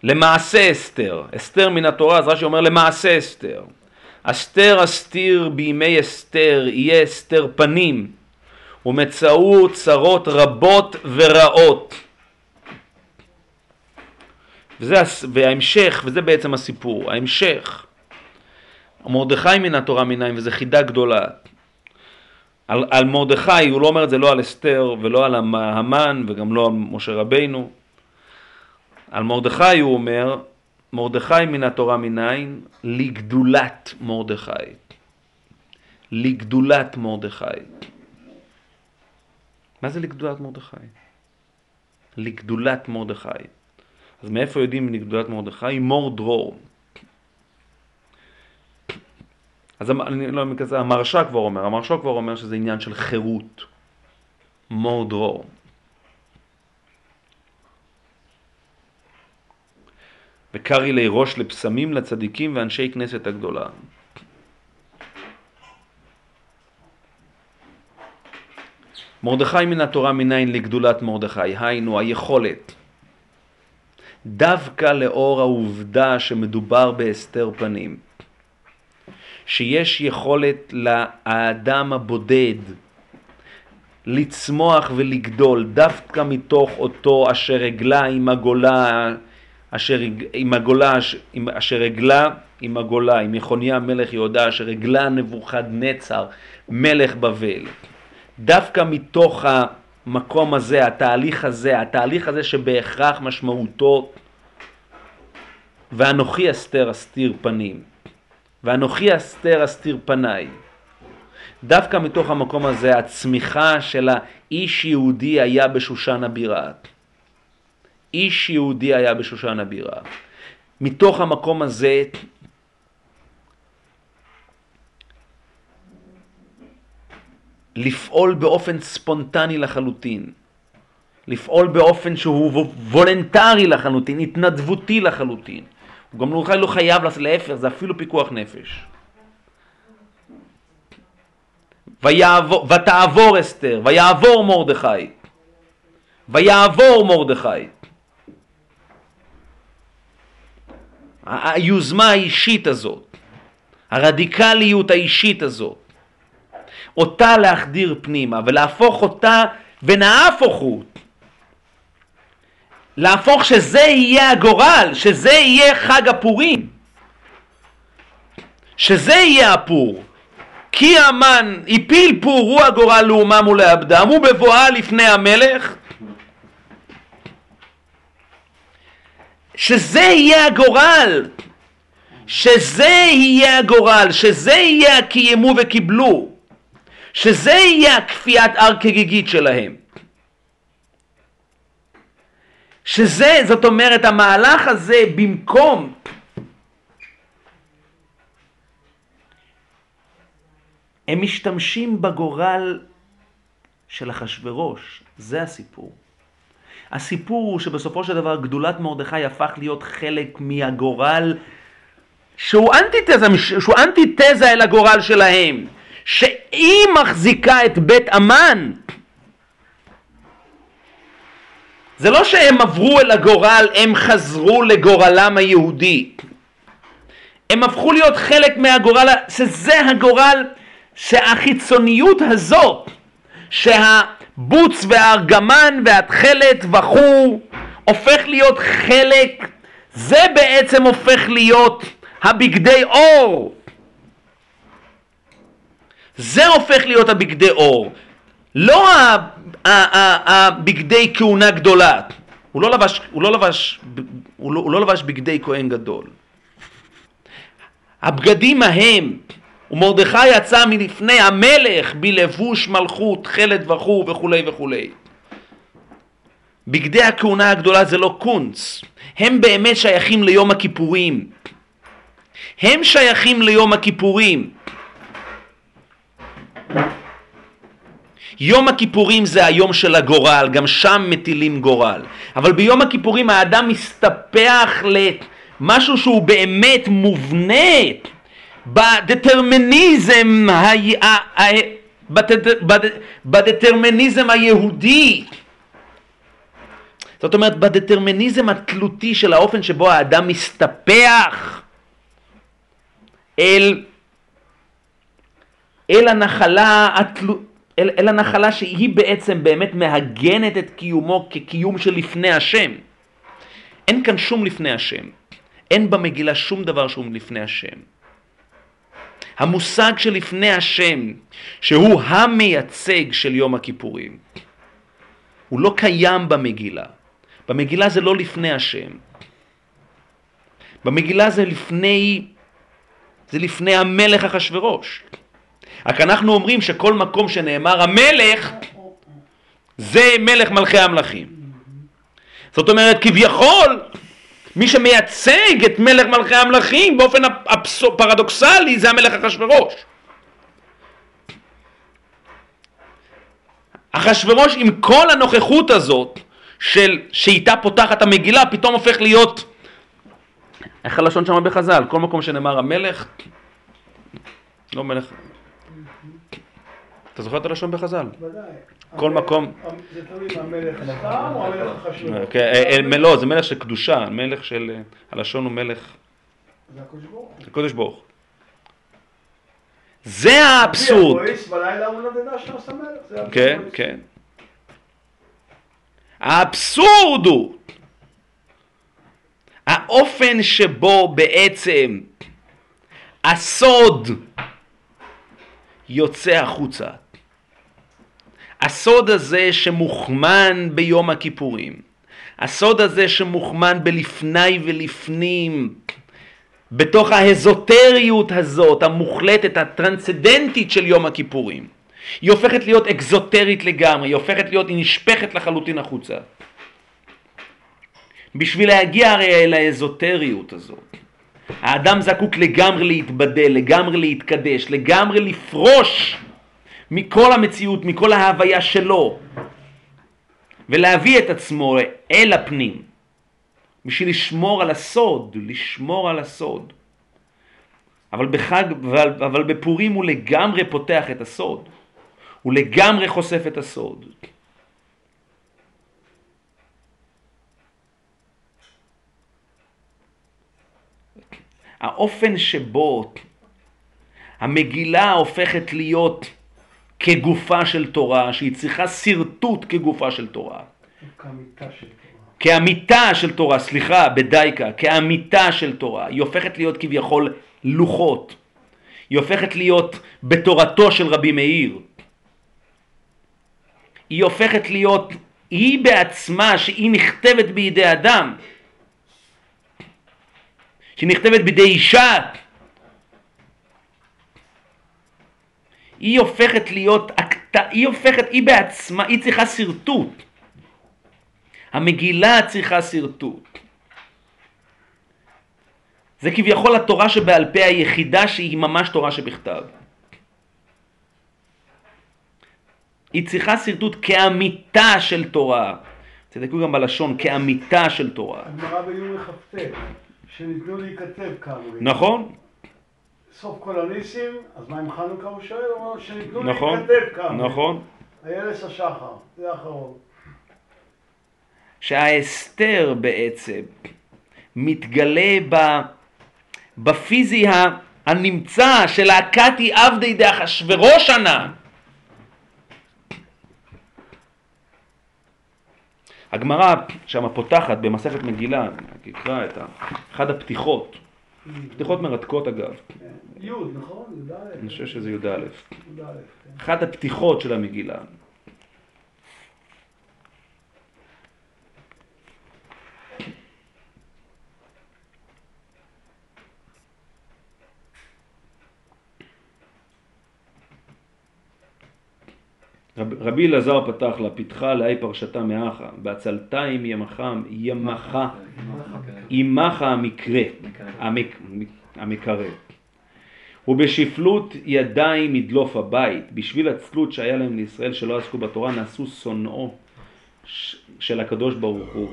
למעשה אסתר, אסתר מן התורה, אז רש"י אומר למעשה אסתר. אסתר אסתיר בימי אסתר, יהיה אסתר פנים, ומצאו צרות רבות ורעות. וזה, וההמשך, וזה בעצם הסיפור, ההמשך, מרדכי מן התורה מנין, וזו חידה גדולה. על, על מרדכי, הוא לא אומר את זה לא על אסתר ולא על המן וגם לא על משה רבינו. על מרדכי הוא אומר, מרדכי מן התורה מנין? לגדולת מרדכי. לגדולת מרדכי. מה זה לגדולת מרדכי? לגדולת מרדכי. אז מאיפה יודעים לגדולת מרדכי? מור דרור. אז אני לא כזה, המרשה כבר אומר, המרשה כבר אומר שזה עניין של חירות, more draw. וקרי לי ראש לפסמים לצדיקים ואנשי כנסת הגדולה. מרדכי מן התורה מניין לגדולת מרדכי, היינו היכולת דווקא לאור העובדה שמדובר בהסתר פנים. שיש יכולת לאדם הבודד לצמוח ולגדול דווקא מתוך אותו אשר הגלה עם הגולה, אשר, עם הגולה, אשר הגלה עם הגולה, עם יחוניה מלך יהודה, אשר הגלה נבוכדנצר מלך בבל. דווקא מתוך המקום הזה, התהליך הזה, התהליך הזה שבהכרח משמעותו ואנוכי אסתר אסתיר פנים, ואנוכי אסתר אסתיר פניי. דווקא מתוך המקום הזה הצמיחה של האיש יהודי היה בשושן הבירה. איש יהודי היה בשושן הבירה. מתוך המקום הזה לפעול באופן ספונטני לחלוטין, לפעול באופן שהוא וולנטרי לחלוטין, התנדבותי לחלוטין. הוא גם לא, לא חייב, להפך, זה אפילו פיקוח נפש. ויעבור, ותעבור אסתר, ויעבור מרדכי, ויעבור מרדכי. היוזמה האישית הזאת, הרדיקליות האישית הזאת, אותה להחדיר פנימה ולהפוך אותה ונהפוך הוא. להפוך שזה יהיה הגורל, שזה יהיה חג הפורים, שזה יהיה הפור. כי המן הפיל פור הוא הגורל לאומם ולעבדם, ובבואה לפני המלך, שזה יהיה הגורל, שזה יהיה הגורל, שזה יהיה הקיימו וקיבלו, שזה יהיה הכפיית הר כגיגית שלהם. שזה, זאת אומרת, המהלך הזה במקום הם משתמשים בגורל של אחשורוש, זה הסיפור. הסיפור הוא שבסופו של דבר גדולת מרדכי הפך להיות חלק מהגורל שהוא אנטיתזה, שהוא אנטיתזה אל הגורל שלהם, שהיא מחזיקה את בית אמן. זה לא שהם עברו אל הגורל, הם חזרו לגורלם היהודי. הם הפכו להיות חלק מהגורל, שזה הגורל שהחיצוניות הזאת, שהבוץ והארגמן והתכלת וכו', הופך להיות חלק, זה בעצם הופך להיות הבגדי אור. זה הופך להיות הבגדי אור. לא הבגדי כהונה גדולה. הוא לא לבש, הוא לא לבש, הוא לא, הוא לא לבש בגדי כהן גדול. הבגדים ההם ומרדכי יצא מלפני המלך בלבוש מלכות, חלד וכו' וכולי וכולי. בגדי הכהונה הגדולה זה לא קונץ, הם באמת שייכים ליום הכיפורים. הם שייכים ליום הכיפורים. יום הכיפורים זה היום של הגורל, גם שם מטילים גורל. אבל ביום הכיפורים האדם מסתפח למשהו שהוא באמת מובנה. בדטרמיניזם, ה... בדטרמיניזם היהודי. זאת אומרת, בדטרמיניזם התלותי של האופן שבו האדם מסתפח אל, אל הנחלה התלו... אל, אל הנחלה שהיא בעצם באמת מהגנת את קיומו כקיום של לפני השם. אין כאן שום לפני השם. אין במגילה שום דבר שהוא לפני השם. המושג שלפני השם, שהוא המייצג של יום הכיפורים, הוא לא קיים במגילה. במגילה זה לא לפני השם. במגילה זה לפני, זה לפני המלך אחשורוש. רק אנחנו אומרים שכל מקום שנאמר המלך, זה מלך מלכי המלכים. זאת אומרת, כביכול, מי שמייצג את מלך מלכי המלכים באופן פרדוקסלי זה המלך אחשורוש. אחשורוש עם כל הנוכחות הזאת של שאיתה פותחת המגילה פתאום הופך להיות איך הלשון שם בחז"ל? כל מקום שנאמר המלך לא מלך אתה זוכר את הלשון בחז"ל? ודאי. כל מקום... זה תלוי אם המלך סתם או המלך חשוב. כן, אה, לא, זה מלך של קדושה, מלך של... אה, הלשון הוא מלך... זה הקדוש ברוך הוא. הקדוש. הוא. זה האבסורד. כן, כן. האבסורד הוא האופן שבו בעצם הסוד יוצא החוצה. הסוד הזה שמוכמן ביום הכיפורים, הסוד הזה שמוכמן בלפני ולפנים, בתוך האזוטריות הזאת, המוחלטת, הטרנסצדנטית של יום הכיפורים, היא הופכת להיות אקזוטרית לגמרי, היא הופכת להיות, היא נשפכת לחלוטין החוצה. בשביל להגיע הרי אל האזוטריות הזאת, האדם זקוק לגמרי להתבדל, לגמרי להתקדש, לגמרי לפרוש מכל המציאות, מכל ההוויה שלו, ולהביא את עצמו אל הפנים, בשביל לשמור על הסוד, לשמור על הסוד. אבל בחג, אבל, אבל בפורים הוא לגמרי פותח את הסוד, הוא לגמרי חושף את הסוד. האופן שבו המגילה הופכת להיות כגופה של תורה, שהיא צריכה שרטוט כגופה של תורה. כאמיתה של תורה. כאמיתה של תורה, סליחה, בדייקה, כאמיתה של תורה. היא הופכת להיות כביכול לוחות. היא הופכת להיות בתורתו של רבי מאיר. היא הופכת להיות, היא בעצמה, שהיא נכתבת בידי אדם. שהיא נכתבת בידי אישה. היא הופכת להיות, היא הופכת, היא בעצמה, היא צריכה שרטוט. המגילה צריכה שרטוט. זה כביכול התורה שבעל פה היחידה שהיא ממש תורה שבכתב. היא צריכה שרטוט כאמיתה של תורה. תדקו גם בלשון, כאמיתה של תורה. הגמרא ביורי כ"ט, שניתנו להיכתב כאמרי. נכון, סוף כל הניסים, אז מה עם חנוכה הוא שואל? הוא אומר שניתנו נכון, להיכתב כאמרי. נכון. איילס השחר, זה האחרון. שההסתר בעצם מתגלה ב, בפיזי הנמצא של הקתי עבדי דאחשוורוש ענה. הגמרא שם פותחת במסכת מגילה, אני אקרא את ה- אחד הפתיחות, פתיחות מרתקות אגב, י', נכון? י"א. אני חושב שזה י"א, י"א, כן. אחת הפתיחות של המגילה. רב, רבי אלעזר פתח לה, פיתחה להי פרשתה מאחה, בעצלתיים ימחם, ימחה, עמך המקרה, המק, המקרב. ובשפלות ידיים ידלוף הבית, בשביל הצלות שהיה להם לישראל שלא עסקו בתורה, נעשו שונאו של הקדוש ברוך הוא.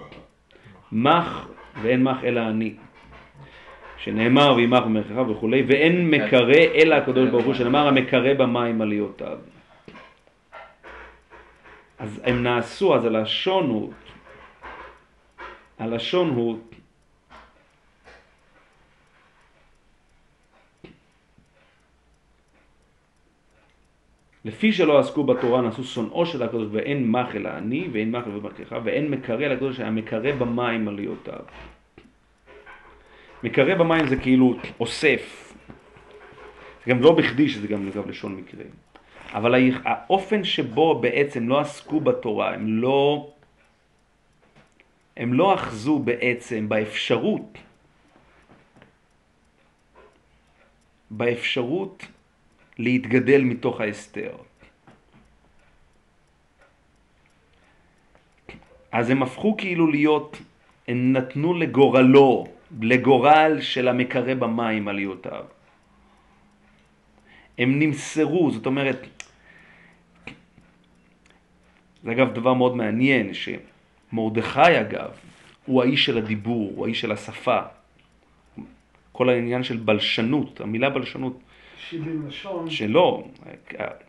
מח ואין מח אלא אני. שנאמר וימח במרחב וכולי, ואין מקרא אלא הקדוש ברוך הוא, שנאמר המקרא במים עליותיו. אז הם נעשו, אז הלשון הוא, הלשון הוא לפי שלא עסקו בתורה נעשו שונאו של הקדוש ואין מח אלא אני ואין מח אלא ברכך ואין מקרא לקדוש שהיה מקרא במים עליותיו. מקרא במים זה כאילו אוסף. זה גם לא בכדי שזה גם אגב לשון מקרה. אבל האופן שבו בעצם לא עסקו בתורה, הם לא, הם לא אחזו בעצם באפשרות, באפשרות להתגדל מתוך ההסתר. אז הם הפכו כאילו להיות, הם נתנו לגורלו, לגורל של המקרא במים עליותיו. הם נמסרו, זאת אומרת, זה אגב דבר מאוד מעניין, שמרדכי אגב, הוא האיש של הדיבור, הוא האיש של השפה. כל העניין של בלשנות, המילה בלשנות, 70 לשון. שלא,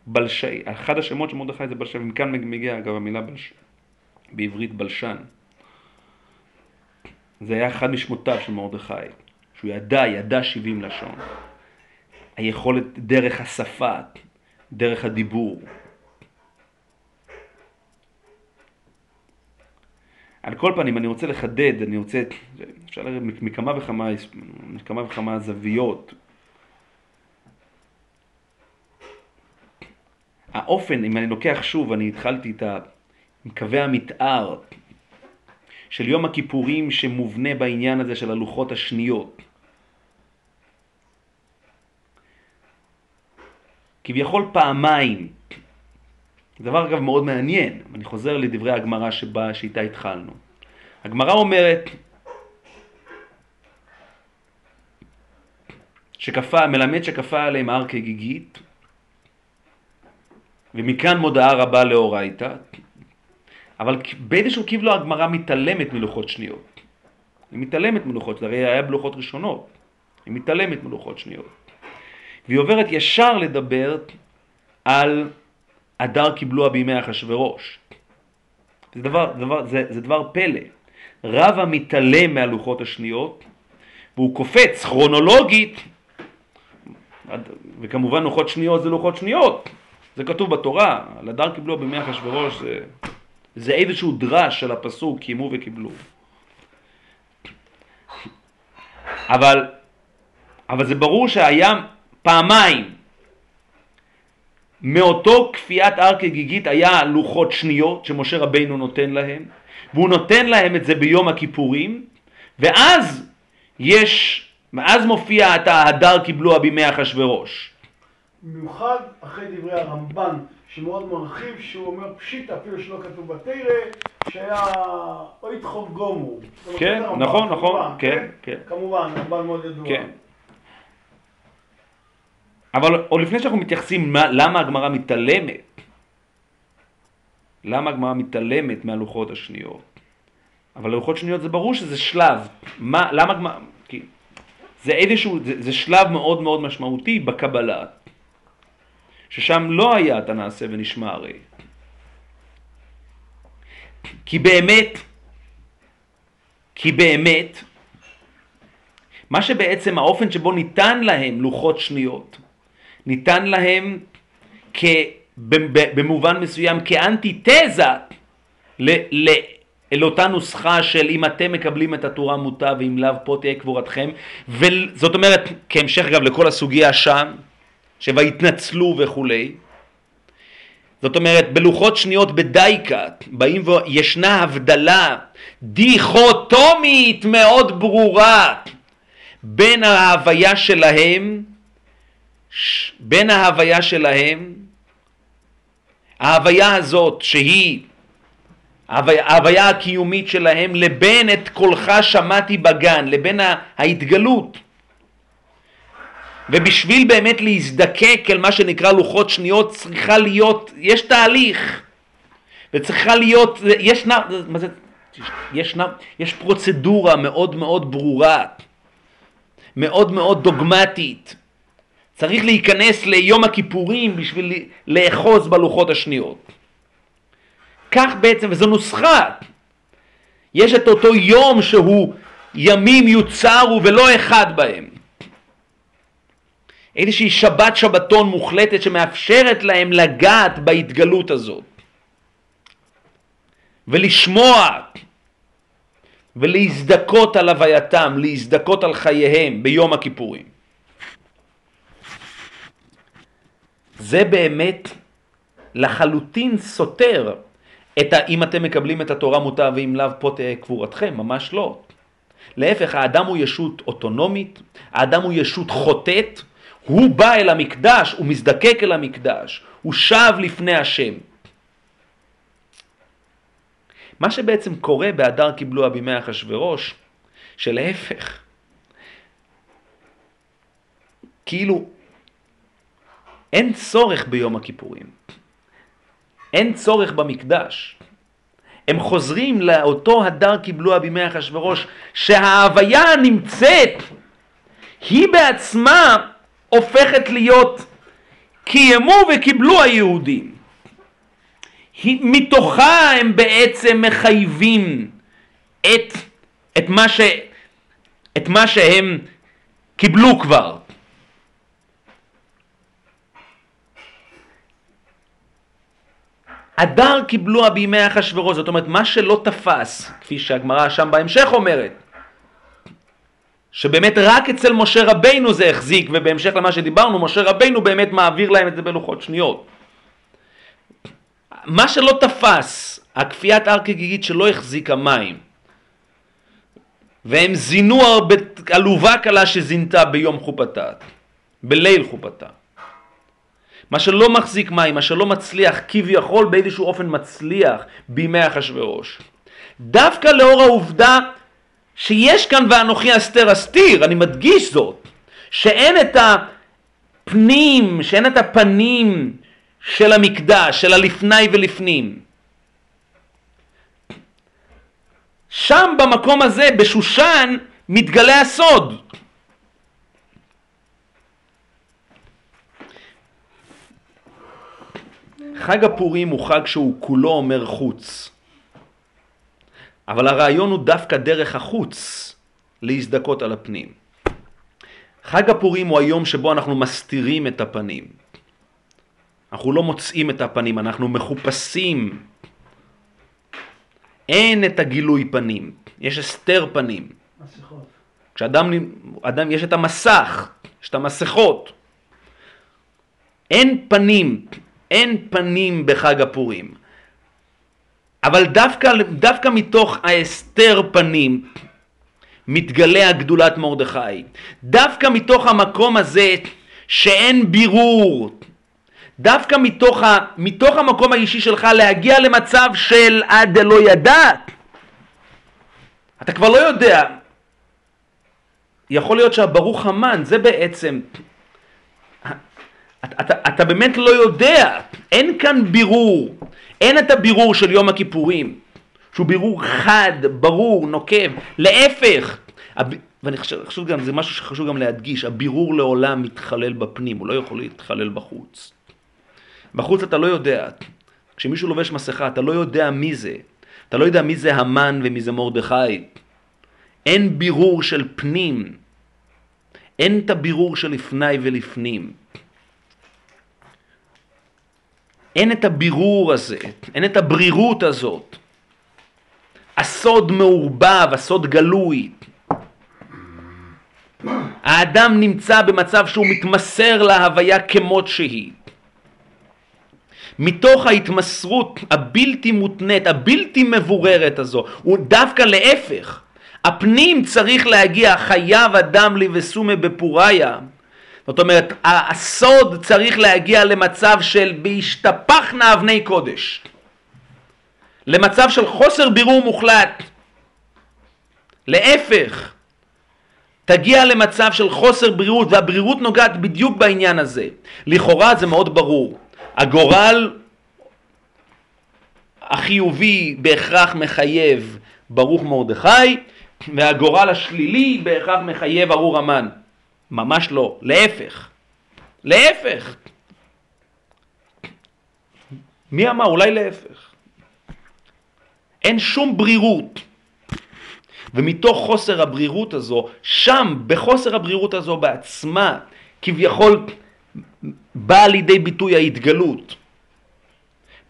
בלש... אחד השמות של מרדכי זה בלשן, ומכאן מגיע אגב המילה בלש... בעברית בלשן. זה היה אחד משמותיו של מרדכי, שהוא ידע, ידע 70 לשון. היכולת דרך השפה, דרך הדיבור. על כל פנים, אני רוצה לחדד, אני רוצה, אפשר לראות מכמה וכמה, מכמה וכמה זוויות. האופן, אם אני לוקח שוב, אני התחלתי את ה... עם קווי המתאר של יום הכיפורים שמובנה בעניין הזה של הלוחות השניות. כביכול פעמיים. דבר אגב מאוד מעניין, אני חוזר לדברי הגמרא שבה, שאיתה התחלנו. הגמרא אומרת שכפה, מלמד שכפה עליהם הר כגיגית, ומכאן מודעה רבה לאורייתא, אבל באיזשהו קיבלו הגמרא מתעלמת מלוחות שניות. היא מתעלמת מלוחות, הרי היה בלוחות ראשונות, היא מתעלמת מלוחות שניות. והיא עוברת ישר לדבר על הדר קיבלוה בימי אחשורוש. זה דבר, דבר, זה, זה דבר פלא. רבא מתעלם מהלוחות השניות, והוא קופץ כרונולוגית, וכמובן לוחות שניות זה לוחות שניות, זה כתוב בתורה, על הדר קיבלוה בימי אחשורוש זה, זה איזשהו דרש של הפסוק, קיימו וקיבלו. אבל, אבל זה ברור שהיה פעמיים. מאותו כפיית הר כגיגית היה לוחות שניות שמשה רבינו נותן להם, והוא נותן להם את זה ביום הכיפורים, ואז יש, ואז מופיע את ההדר קיבלוה בימי אחשורוש. במיוחד אחרי דברי הרמב"ן, שמאוד מרחיב, שהוא אומר פשיטא, אפילו שלא כתוב בתרא, שהיה אוי תחוב גומו. כן, נכון, נכון, כן, כן. כמובן, רמב"ן מאוד ידוע. כן. אבל עוד לפני שאנחנו מתייחסים מה, למה הגמרא מתעלמת, למה הגמרא מתעלמת מהלוחות השניות, אבל לוחות שניות זה ברור שזה שלב, מה, למה הגמרא, כי זה איזשהו, זה, זה שלב מאוד מאוד משמעותי בקבלה, ששם לא היה אתה נעשה ונשמע הרי. כי באמת, כי באמת, מה שבעצם האופן שבו ניתן להם לוחות שניות, ניתן להם כ, במובן מסוים כאנטיתזה לאותה נוסחה של אם אתם מקבלים את התורה מוטה ואם לאו פה תהיה קבורתכם וזאת אומרת כהמשך אגב לכל הסוגיה שם שויתנצלו וכולי זאת אומרת בלוחות שניות בדייקה באים וישנה הבדלה דיכוטומית מאוד ברורה בין ההוויה שלהם בין ההוויה שלהם, ההוויה הזאת שהיא ההוויה הקיומית שלהם, לבין את קולך שמעתי בגן, לבין ההתגלות. ובשביל באמת להזדקק אל מה שנקרא לוחות שניות צריכה להיות, יש תהליך וצריכה להיות, יש, מה זה, יש, יש פרוצדורה מאוד מאוד ברורה, מאוד מאוד דוגמטית צריך להיכנס ליום הכיפורים בשביל לאחוז בלוחות השניות. כך בעצם, וזו נוסחה. יש את אותו יום שהוא ימים יוצרו ולא אחד בהם. איזושהי שבת שבתון מוחלטת שמאפשרת להם לגעת בהתגלות הזאת ולשמוע ולהזדכות על הווייתם, להזדכות על חייהם ביום הכיפורים. זה באמת לחלוטין סותר את ה... אם אתם מקבלים את התורה מוטה ואם לאו פה תהיה קבורתכם, ממש לא. להפך, האדם הוא ישות אוטונומית, האדם הוא ישות חוטאת, הוא בא אל המקדש, הוא מזדקק אל המקדש, הוא שב לפני השם. מה שבעצם קורה בהדר קיבלוה בימי אחשורוש, שלהפך, כאילו אין צורך ביום הכיפורים. אין צורך במקדש. הם חוזרים לאותו הדר קיבלוה בימי אחשורוש, שההוויה הנמצאת היא בעצמה הופכת להיות קיימו וקיבלו היהודים. מתוכה הם בעצם מחייבים את, את, מה, ש, את מה שהם קיבלו כבר. הדר קיבלוה בימי אחשורוש, זאת אומרת מה שלא תפס, כפי שהגמרא שם בהמשך אומרת, שבאמת רק אצל משה רבינו זה החזיק, ובהמשך למה שדיברנו, משה רבינו באמת מעביר להם את זה בלוחות שניות. מה שלא תפס, הכפיית הר כגיגית שלא החזיקה מים, והם זינו הרבה, עלובה קלה שזינתה ביום חופתה, בליל חופתה. מה שלא מחזיק מים, מה שלא מצליח, כביכול באיזשהו אופן מצליח בימי אחשורוש. דווקא לאור העובדה שיש כאן ואנוכי אסתר אסתיר, אני מדגיש זאת, שאין את הפנים, שאין את הפנים של המקדש, של הלפני ולפנים. שם במקום הזה, בשושן, מתגלה הסוד. חג הפורים הוא חג שהוא כולו אומר חוץ. אבל הרעיון הוא דווקא דרך החוץ להזדכות על הפנים. חג הפורים הוא היום שבו אנחנו מסתירים את הפנים. אנחנו לא מוצאים את הפנים, אנחנו מחופשים. אין את הגילוי פנים, יש הסתר פנים. מסכות. כשאדם, אדם, יש את המסך, יש את המסכות. אין פנים, אין פנים בחג הפורים. אבל דווקא, דווקא מתוך ההסתר פנים מתגלה הגדולת מרדכי. דווקא מתוך המקום הזה שאין בירור, דווקא מתוך, ה, מתוך המקום האישי שלך להגיע למצב של עד דלא ידעת. אתה כבר לא יודע. יכול להיות שהברוך המן זה בעצם אתה, אתה, אתה באמת לא יודע, אין כאן בירור, אין את הבירור של יום הכיפורים, שהוא בירור חד, ברור, נוקב, להפך, הב... ואני חושב, חושב גם, זה משהו שחשוב גם להדגיש, הבירור לעולם מתחלל בפנים, הוא לא יכול להתחלל בחוץ. בחוץ אתה לא יודע, כשמישהו לובש מסכה אתה לא יודע מי זה, אתה לא יודע מי זה המן ומי זה מרדכי, אין בירור של פנים, אין את הבירור של לפני ולפנים. אין את הבירור הזה, אין את הברירות הזאת. הסוד מעורבב, הסוד גלוי. האדם נמצא במצב שהוא מתמסר להוויה כמות שהיא. מתוך ההתמסרות הבלתי מותנית, הבלתי מבוררת הזו, הוא דווקא להפך. הפנים צריך להגיע, חייב אדם לבסומי בפוריה. זאת אומרת, הסוד צריך להגיע למצב של בהשתפכנה אבני קודש. למצב של חוסר בירור מוחלט. להפך, תגיע למצב של חוסר בריאות, והבריאות נוגעת בדיוק בעניין הזה. לכאורה זה מאוד ברור. הגורל החיובי בהכרח מחייב ברוך מרדכי, והגורל השלילי בהכרח מחייב ארור המן. ממש לא, להפך. להפך. מי אמר? אולי להפך. אין שום ברירות. ומתוך חוסר הברירות הזו, שם, בחוסר הברירות הזו בעצמה, כביכול באה לידי ביטוי ההתגלות.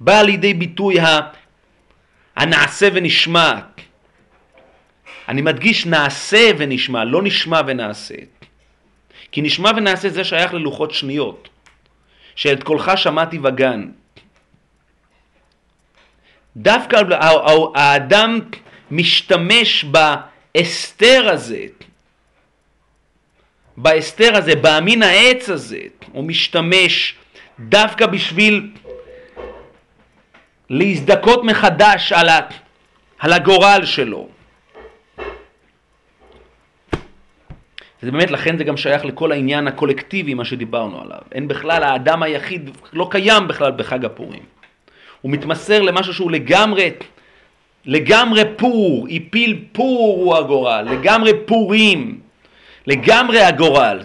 באה לידי ביטוי הנעשה ונשמע. אני מדגיש נעשה ונשמע, לא נשמע ונעשה. כי נשמע ונעשה זה שייך ללוחות שניות, שאת קולך שמעתי בגן. דווקא האדם משתמש בהסתר הזה, בהסתר הזה, באמין העץ הזה, הוא משתמש דווקא בשביל להזדכות מחדש על, על הגורל שלו. זה באמת, לכן זה גם שייך לכל העניין הקולקטיבי, מה שדיברנו עליו. אין בכלל, האדם היחיד לא קיים בכלל בחג הפורים. הוא מתמסר למשהו שהוא לגמרי, לגמרי פור, הפיל פור הוא הגורל, לגמרי פורים, לגמרי הגורל.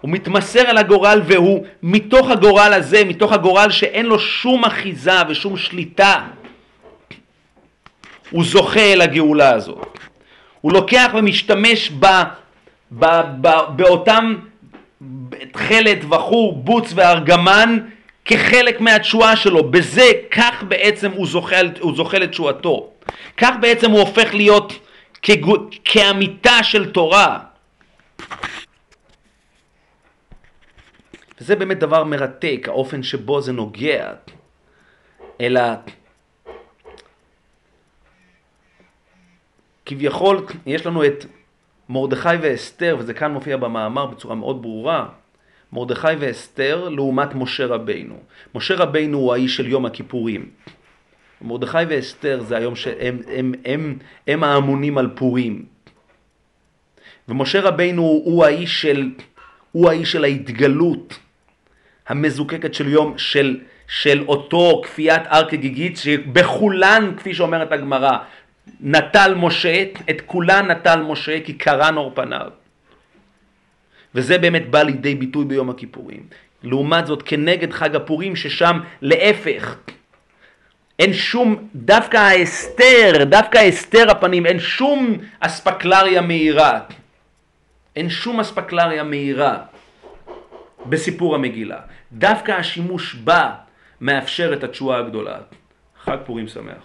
הוא מתמסר על הגורל והוא מתוך הגורל הזה, מתוך הגורל שאין לו שום אחיזה ושום שליטה, הוא זוכה אל הגאולה הזאת. הוא לוקח ומשתמש ב, ב, ב, באותם תכלת, בחור, בוץ וארגמן כחלק מהתשועה שלו. בזה, כך בעצם הוא זוכה, הוא זוכה לתשועתו. כך בעצם הוא הופך להיות כאמיתה של תורה. וזה באמת דבר מרתק, האופן שבו זה נוגע. אלא כביכול יש לנו את מרדכי ואסתר, וזה כאן מופיע במאמר בצורה מאוד ברורה, מרדכי ואסתר לעומת משה רבינו. משה רבינו הוא האיש של יום הכיפורים. מרדכי ואסתר זה היום שהם הם, הם, הם האמונים על פורים. ומשה רבינו הוא האיש של, הוא האיש של ההתגלות המזוקקת של יום, של, של אותו כפיית הר כגיגית, שבכולן, כפי שאומרת הגמרא, נטל משה, את כולן נטל משה כי קרן אור פניו. וזה באמת בא לידי ביטוי ביום הכיפורים. לעומת זאת, כנגד חג הפורים, ששם להפך, אין שום, דווקא ההסתר, דווקא הסתר הפנים, אין שום אספקלריה מהירה. אין שום אספקלריה מהירה בסיפור המגילה. דווקא השימוש בה מאפשר את התשואה הגדולה. חג פורים שמח.